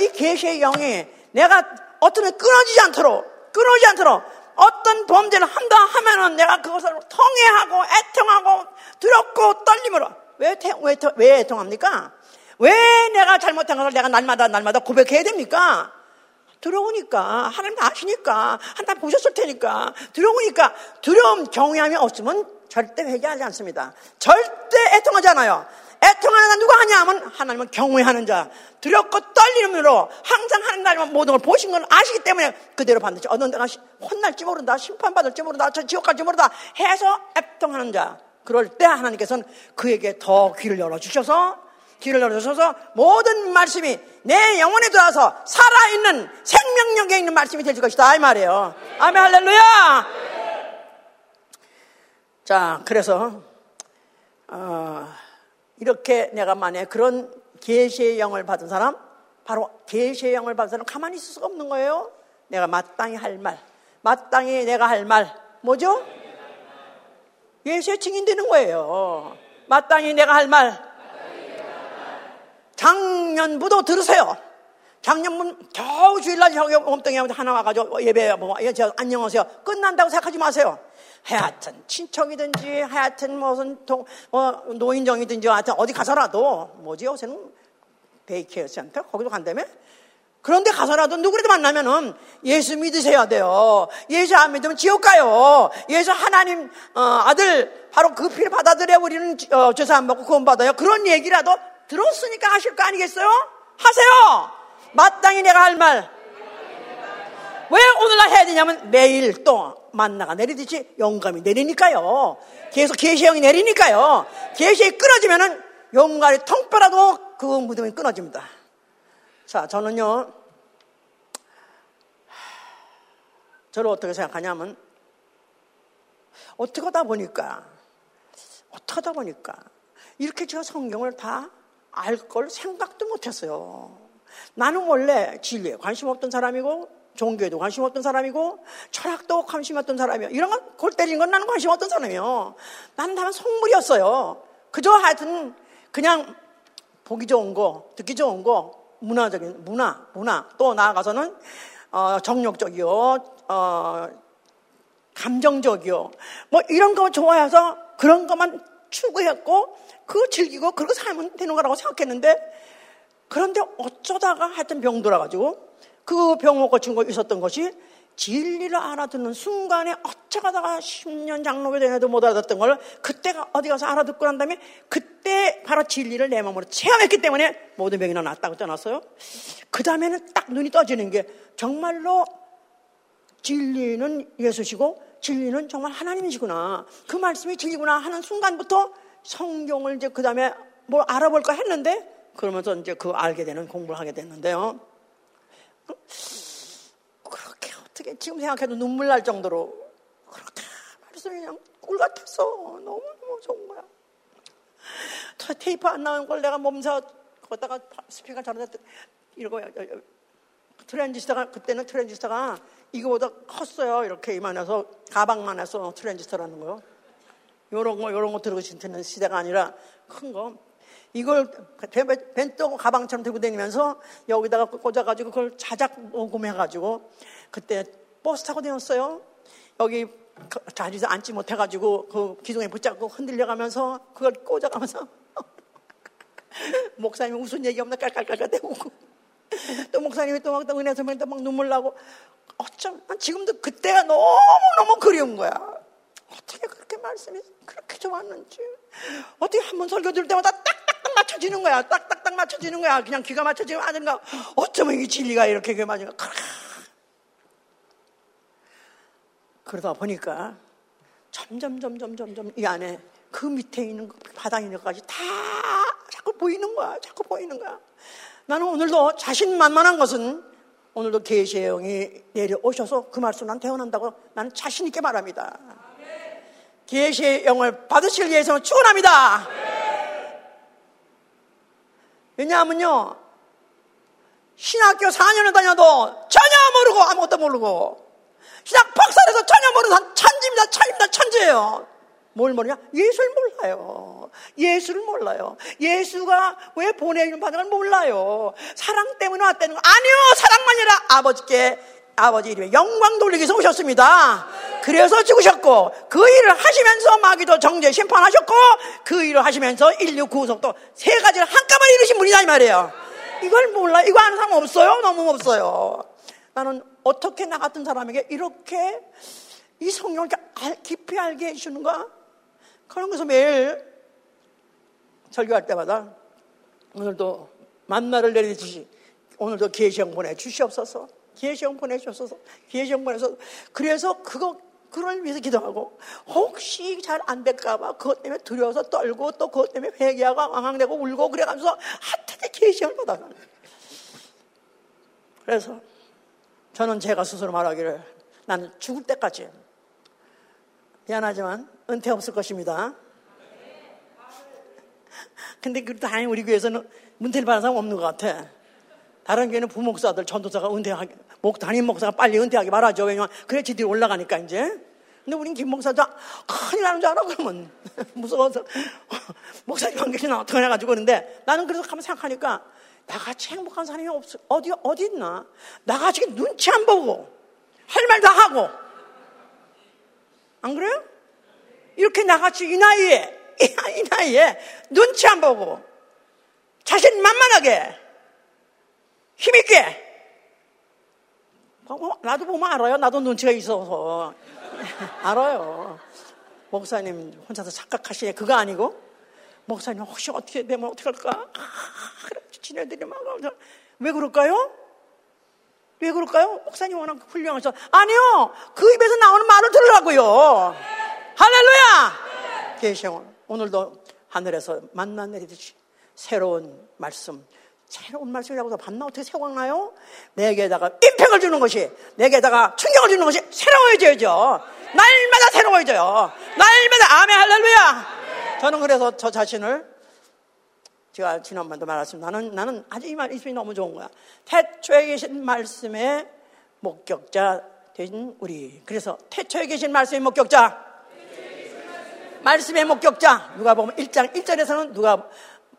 이 계시의 영이 내가 어떤 끊어지지 않도록 끊어지지 않도록 어떤 범죄를 한다 하면은 내가 그것을 통해하고 애통하고 두렵고 떨림으로 왜, 왜, 왜 애통합니까? 왜 내가 잘못한 것을 내가 날마다 날마다 고백해야 됩니까? 들어오니까 하나님 아시니까 하나님 보셨을 테니까 들어오니까 두려움 경외함이 없으면 절대 회개하지 않습니다. 절대 애통하지 않아요. 애통하는 자 누가 하냐 하면 하나님은 경외하는 자 두렵고 떨리는으로 항상 하나님 나라만 모든 걸 보신 건 아시기 때문에 그대로 반드시 어느 데가 혼날지 모른다 심판받을지 모른다 저 지옥 갈지 모른다 해서 애통하는 자 그럴 때 하나님께서는 그에게 더 귀를 열어주셔서 귀를 열어주셔서 모든 말씀이 내 영혼에 들어와서 살아있는 생명력에 있는 말씀이 될 것이다 이 말이에요. 아멘 할렐루야! 자 그래서 어, 이렇게 내가 만약 그런 계시의 영을 받은 사람 바로 계시의 영을 받은 사람 가만히 있을 수가 없는 거예요. 내가 마땅히 할 말 마땅히 내가 할 말 뭐죠? 예수의 증인 되는 거예요. 마땅히 내가 할 말 작년부터 들으세요. 작년분 겨우 주일날 저기 몸뚱이 하나 와가지고 예배 뭐저 안녕하세요. 끝난다고 생각하지 마세요. 하여튼 친척이든지 하여튼 무슨 동, 뭐 노인정이든지 하여튼 어디 가서라도 뭐지 요새는 daycare center 거기도 간다며? 그런데 가서라도 누구라도 만나면은 예수 믿으셔야 돼요. 예수 안 믿으면 지옥 가요. 예수 하나님 어, 아들 바로 그 피를 받아들여 우리는 어, 죄 사함 받고 구원 받아요. 그런 얘기라도 들었으니까 하실 거 아니겠어요? 하세요! 마땅히 내가 할 말. 왜 오늘날 해야 되냐면 매일 또 만나가 내리듯이 영감이 내리니까요. 계속 계시의 영이 내리니까요. 계시형이 끊어지면은 영감이 통뼈라도 그 무덤이 끊어집니다. 자, 저는요, 저를 어떻게 생각하냐면, 어떻게 하다 보니까, 어떻게 하다 보니까, 이렇게 제가 성경을 다 알 걸 생각도 못했어요. 나는 원래 진리에 관심 없던 사람이고 종교에도 관심 없던 사람이고 철학도 관심 없던 사람이요. 이런 걸골 때리는 건 나는 관심 없던 사람이에요. 나는 다만 속물이었어요. 그저 하여튼 그냥 보기 좋은 거, 듣기 좋은 거, 문화적인 문화, 문화 또 나아가서는 어, 정력적이요, 어, 감정적이요, 뭐 이런 거 좋아해서 그런 것만 추구했고 그거 즐기고 그러고 살면 되는 거라고 생각했는데 그런데 어쩌다가 하여튼 병 들어가지고 그 병 먹고 친거 있었던 것이 진리를 알아듣는 순간에 어쩌다가 10년 장로교 되에도 못 알아듣던 걸 그때가 어디 가서 알아듣고 난 다음에 그때 바로 진리를 내 마음으로 체험했기 때문에 모든 병이 나았다고 떠났어요. 그 다음에는 딱 눈이 떠지는 게 정말로 진리는 예수시고 진리는 정말 하나님이시구나. 그 말씀이 진리구나 하는 순간부터 성경을 이제 그 다음에 뭘 알아볼까 했는데 그러면서 이제 그 알게 되는 공부를 하게 됐는데요. 그렇게 어떻게 지금 생각해도 눈물 날 정도로 그렇게 말씀이 그냥 꿀 같았어. 너무너무 좋은 거야. 테이프 안 나온 걸 내가 몸서 거다가 스피커 잘하다 이러고 트랜지스터가 그때는 트랜지스터가 이거보다 컸어요. 이렇게 이만해서 가방만 해서 트랜지스터라는 거요. 요런 거, 요런 거 들고 신는 시대가 아니라 큰 거. 이걸 벤또 가방처럼 들고 다니면서 여기다가 꽂아가지고 그걸 자작 녹음해가지고 그때 버스 타고 다녔어요. 여기 자리에서 앉지 못해가지고 그 기둥에 붙잡고 흔들려가면서 그걸 꽂아가면서 목사님이 무슨 얘기 없나 깔깔깔깔 대고 또 목사님이 또 막 은혜 선배님 또막 눈물 나고 어쩜 지금도 그때가 너무너무 그리운 거야. 말씀이 그렇게 좋았는지. 어떻게 한 번 설교 들을 때마다 딱딱딱 맞춰지는 거야. 딱딱딱 맞춰지는 거야. 그냥 귀가 맞춰지면 아닌가. 어쩌면 이 진리가 이렇게 귀 맞은가. 그러다 보니까 점점, 점점, 점점 이 안에 그 밑에 있는 바닥에 있는 것까지 다 자꾸 보이는 거야. 자꾸 보이는 거야. 나는 오늘도 자신만만한 것은 오늘도 계시의 영이 내려오셔서 그 말씀 난 태어난다고 나는 자신있게 말합니다. 계시의 영을 받으실 위해서 축원합니다. 왜냐하면요 신학교 4년을 다녀도 전혀 모르고 아무것도 모르고 신학 박사에서 전혀 모르는 천지입니다. 천입니다. 천재예요. 뭘 모르냐? 예수를 몰라요. 예수를 몰라요. 예수가 왜 보내주는 걸 몰라요. 사랑 때문에 왔다는 거 아니요. 사랑만 아니라 아버지께 아버지 이름에 영광 돌리기 위해서 오셨습니다. 그래서 죽으셨고 그 일을 하시면서 마귀도 정죄 심판하셨고 그 일을 하시면서 인류 구속도 세 가지를 한꺼번에 이루신 분이다 이 말이에요. 이걸 몰라 이거 아는 사람 없어요? 너무 없어요. 나는 어떻게 나 같은 사람에게 이렇게 이 성경을 깊이 알게 해주는가? 그런 것을 매일 설교할 때마다 오늘도 만나를 내리듯이 오늘도 계시형 보내 주시옵소서. 계시형 보내주셔서 계시형 보내서 그래서 그거 그걸 위해서 기도하고 혹시 잘 안 될까봐 그것 때문에 두려워서 떨고 또 그것 때문에 회개하고 앙앙대고 울고 그래가면서 하여튼 계시형을 받아가는 그래서 저는 제가 스스로 말하기를 나는 죽을 때까지 미안하지만 은퇴 없을 것입니다. 근데 그래도 다행히 우리 교회에서는 은퇴를 받은 사람 없는 것 같아. 다른 교회는 부목사들, 전도사가 은퇴하게, 목, 담임 목사가 빨리 은퇴하게 말하죠. 왜냐면, 그래 지들이 올라가니까 이제. 근데 우린 김 목사도 큰일 나는 줄 알아, 그러면. 무서워서. 목사님 안 계시나 어떡하냐 가지고 그러는데 나는 그래서 가만 생각하니까 나같이 행복한 사람이 없, 어디, 어디 있나? 나같이 눈치 안 보고 할 말 다 하고 안 그래요? 이렇게 나같이 이 나이에, 이 나이에 눈치 안 보고 자신 만만하게 힘있게 뭐, 나도 보면 알아요. 나도 눈치가 있어서 알아요. 목사님 혼자서 착각하시네. 그거 아니고 목사님 혹시 어떻게 되면 어떻게 할까? 아, 그래, 지네들이 막 왜 그럴까요? 왜 그럴까요? 목사님 워낙 훌륭하셔. 아니요. 그 입에서 나오는 말을 들으라고요. 할렐루야! 계시오. 오늘도 하늘에서 만나 내리듯이 새로운 말씀, 새로운 말씀이라고 해서 봤나 어떻게 생각나요? 내게다가 임팩을 주는 것이, 내게다가 충격을 주는 것이 새로워져야죠. 날마다 새로워져요. 날마다 아멘 할렐루야! 저는 그래서 저 자신을 제가 지난번도 말했습니다. 나는, 나는 아주 이 말씀이 너무 좋은 거야. 태초에 계신 말씀의 목격자 된 우리. 그래서 태초에 계신 말씀의 목격자. 말씀의 목격자. 누가 보면 1장 1절에서는 누가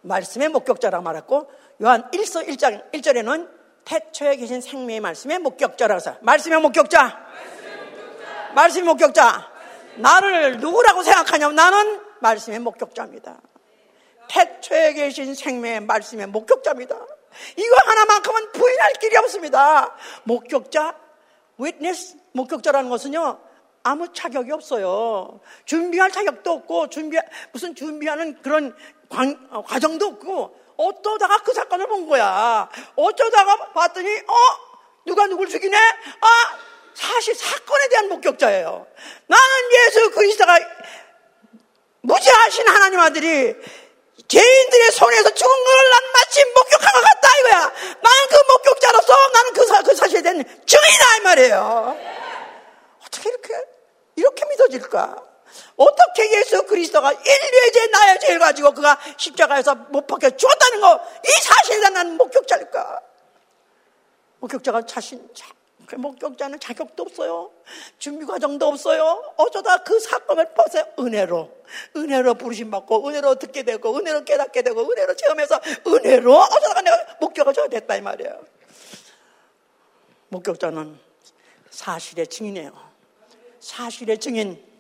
말씀의 목격자라고 말했고, 요한 1서 1장 1절에는 태초에 계신 생명의 말씀의 목격자라고 해서, 말씀의 목격자. 말씀의 목격자. 나를 누구라고 생각하냐면 나는 말씀의 목격자입니다. 태초에 계신 생명의 말씀의 목격자입니다. 이거 하나만큼은 부인할 길이 없습니다. 목격자, witness, 목격자라는 것은요, 아무 자격이 없어요. 준비할 자격도 없고, 준비, 무슨 준비하는 그런 관, 어, 과정도 없고, 어쩌다가 그 사건을 본 거야. 어쩌다가 봤더니, 어? 누가 누굴 죽이네? 아, 사실 사건에 대한 목격자예요. 나는 예수 그리스도가 무지하신 하나님 아들이 죄인들의 손에서 죽은 걸난 마치 목격한 것 같다 이거야. 나는 그 목격자로서 나는 그, 사, 그 사실에 대한 증인이다 이 말이에요. 어떻게 이렇게 이렇게 믿어질까? 어떻게 예수 그리스도가 인류의 죄 나의 죄를 가지고 그가 십자가에서 못 박혀 죽었다는 거 이 사실에 나는 목격자일까? 목격자가 자신 그 목격자는 자격도 없어요. 준비 과정도 없어요. 어쩌다 그 사건을 벗어 은혜로, 은혜로 부르심 받고, 은혜로 듣게 되고, 은혜로 깨닫게 되고, 은혜로 체험해서, 은혜로 어쩌다가 내가 목격을 줘야 됐다, 이 말이에요. 목격자는 사실의 증인이에요. 사실의 증인.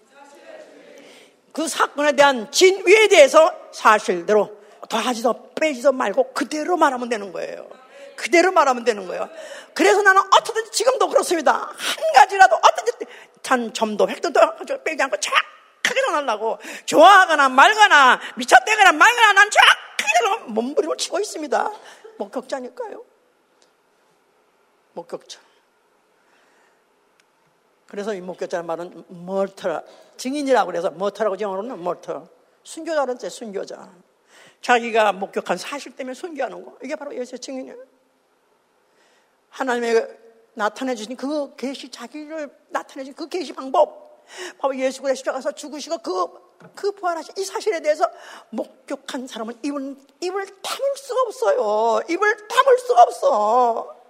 그 사건에 대한 진위에 대해서 사실대로 더하지도 빼지도 말고 그대로 말하면 되는 거예요. 그대로 말하면 되는 거예요. 그래서 나는 어떻든지 지금도 그렇습니다. 한 가지라도 어떤지 단 점도 획도 빼지 않고 정확하게 전하려고 좋아하거나 말거나 미쳤대거나 말거나 난 정확하게 몸부림을 치고 있습니다. 목격자니까요. 목격자. 그래서 이 목격자는 말은 멀터 증인이라고 그래서 멀터라고 영어로는 멀터 순교자는 제 순교자. 자기가 목격한 사실 때문에 순교하는 거. 이게 바로 예수의 증인이에요. 하나님의 나타내 주신 그 계시 자기를 나타내 주신 그 계시 방법. 바로 예수 그리스도 가서 죽으시고 그, 그 부활하신 이 사실에 대해서 목격한 사람은 입을, 입을 담을 수가 없어요. 입을 담을 수가 없어.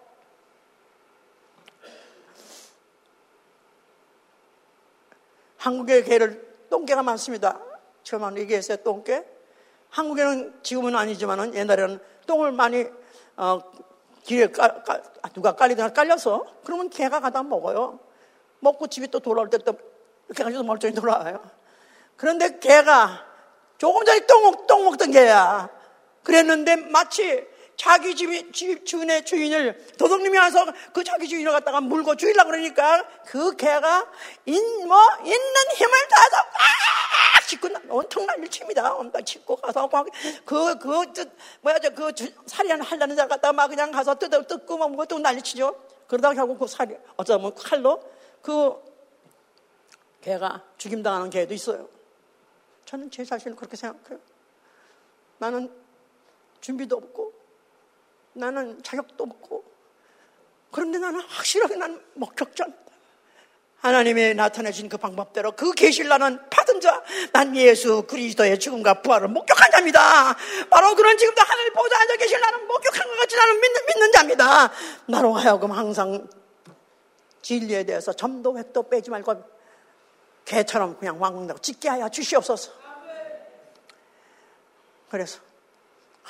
한국의 개를 똥개가 많습니다. 저만 얘기했어요, 똥개. 한국에는 지금은 아니지만은 옛날에는 똥을 많이 어, 길에 깔, 깔, 아, 누가 깔리거나 깔려서 그러면 개가 가다 먹어요. 먹고 집에 또 돌아올 때 또 이렇게 가지고 멀쩡히 돌아와요. 그런데 개가 조금 전에 똥, 똥 먹던 개야. 그랬는데 마치 자기 집, 집 주인의 주인을 도둑님이 와서 그 자기 주인을 갖다가 물고 죽이려 그러니까 그 개가 인, 뭐, 있는 힘을 다해서 꽉 짚고 온통 난리를 칩니다. 온통 짚고 가서 막 그, 그, 그, 뭐야, 저, 그 살이 하려는 자 갖다가 막 그냥 가서 뜯어, 뜯고 막 뭐또 난리 치죠. 그러다가 결국 그 살이, 어쩌면 칼로 그 개가 죽임당하는 개도 있어요. 저는 제 자신을 그렇게 생각해요. 나는 준비도 없고, 나는 자격도 없고, 그런데 나는 확실하게 나는 목격자입니다. 하나님의 나타내신 그 방법대로 그 계실 나는 받은 자, 난 예수 그리스도의 죽음과 부활을 목격한 자입니다. 바로 그런 지금도 하늘 보좌 앉아 계실 나는 목격한 것 같이 나는 믿는, 믿는 자입니다. 나로 하여금 항상 진리에 대해서 점도 획도 빼지 말고 개처럼 그냥 왕왕다고 찢게 하여 주시옵소서. 그래서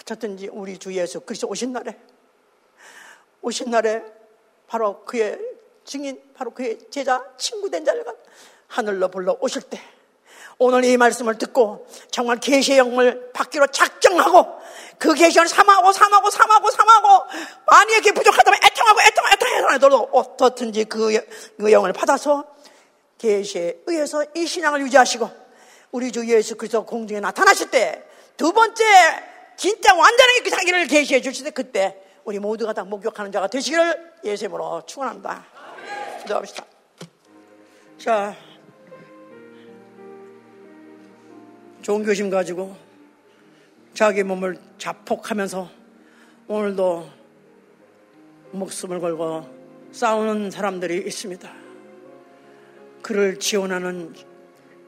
어쨌든지 우리 주 예수 그리스도 오신 날에 오신 날에 바로 그의 증인 바로 그의 제자 친구 된 자를 하늘로 불러 오실 때 오늘 이 말씀을 듣고 정말 계시의 영을 받기로 작정하고 그 계시를 삼하고 삼하고 삼하고 삼하고 만약에 부족하다면 애통하고 애통 애통해서라도 어떻든지 그, 그 영을 받아서 계시에 의해서 이 신앙을 유지하시고 우리 주 예수 그리스도 공중에 나타나실 때 두 번째 진짜 완전하게 그 자기를 계시해 때 그때 우리 모두가 다 목격하는 자가 되시기를 예수님으로 축원합니다. 기도합시다. 자, 좋은 교심 가지고 자기 몸을 자폭하면서 오늘도 목숨을 걸고 싸우는 사람들이 있습니다. 그를 지원하는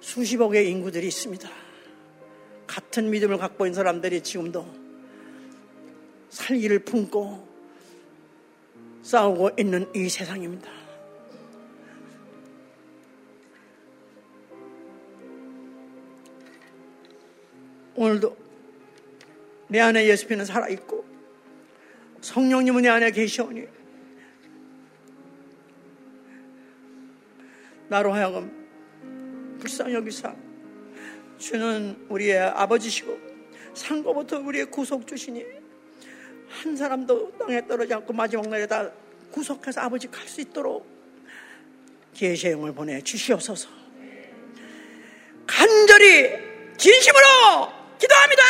수십억의 인구들이 있습니다. 같은 믿음을 갖고 있는 사람들이 지금도 살기를 품고 싸우고 있는 이 세상입니다. 오늘도 내 안에 예수님은 살아있고 성령님은 내 안에 계시오니 나로 하여금 불쌍히 여기사 주는 우리의 아버지시고 상고부터 우리의 구속주시니 한 사람도 땅에 떨어지 않고 마지막 날에 다 구속해서 아버지 갈 수 있도록 계시의 영을 보내 주시옵소서 간절히 진심으로 기도합니다.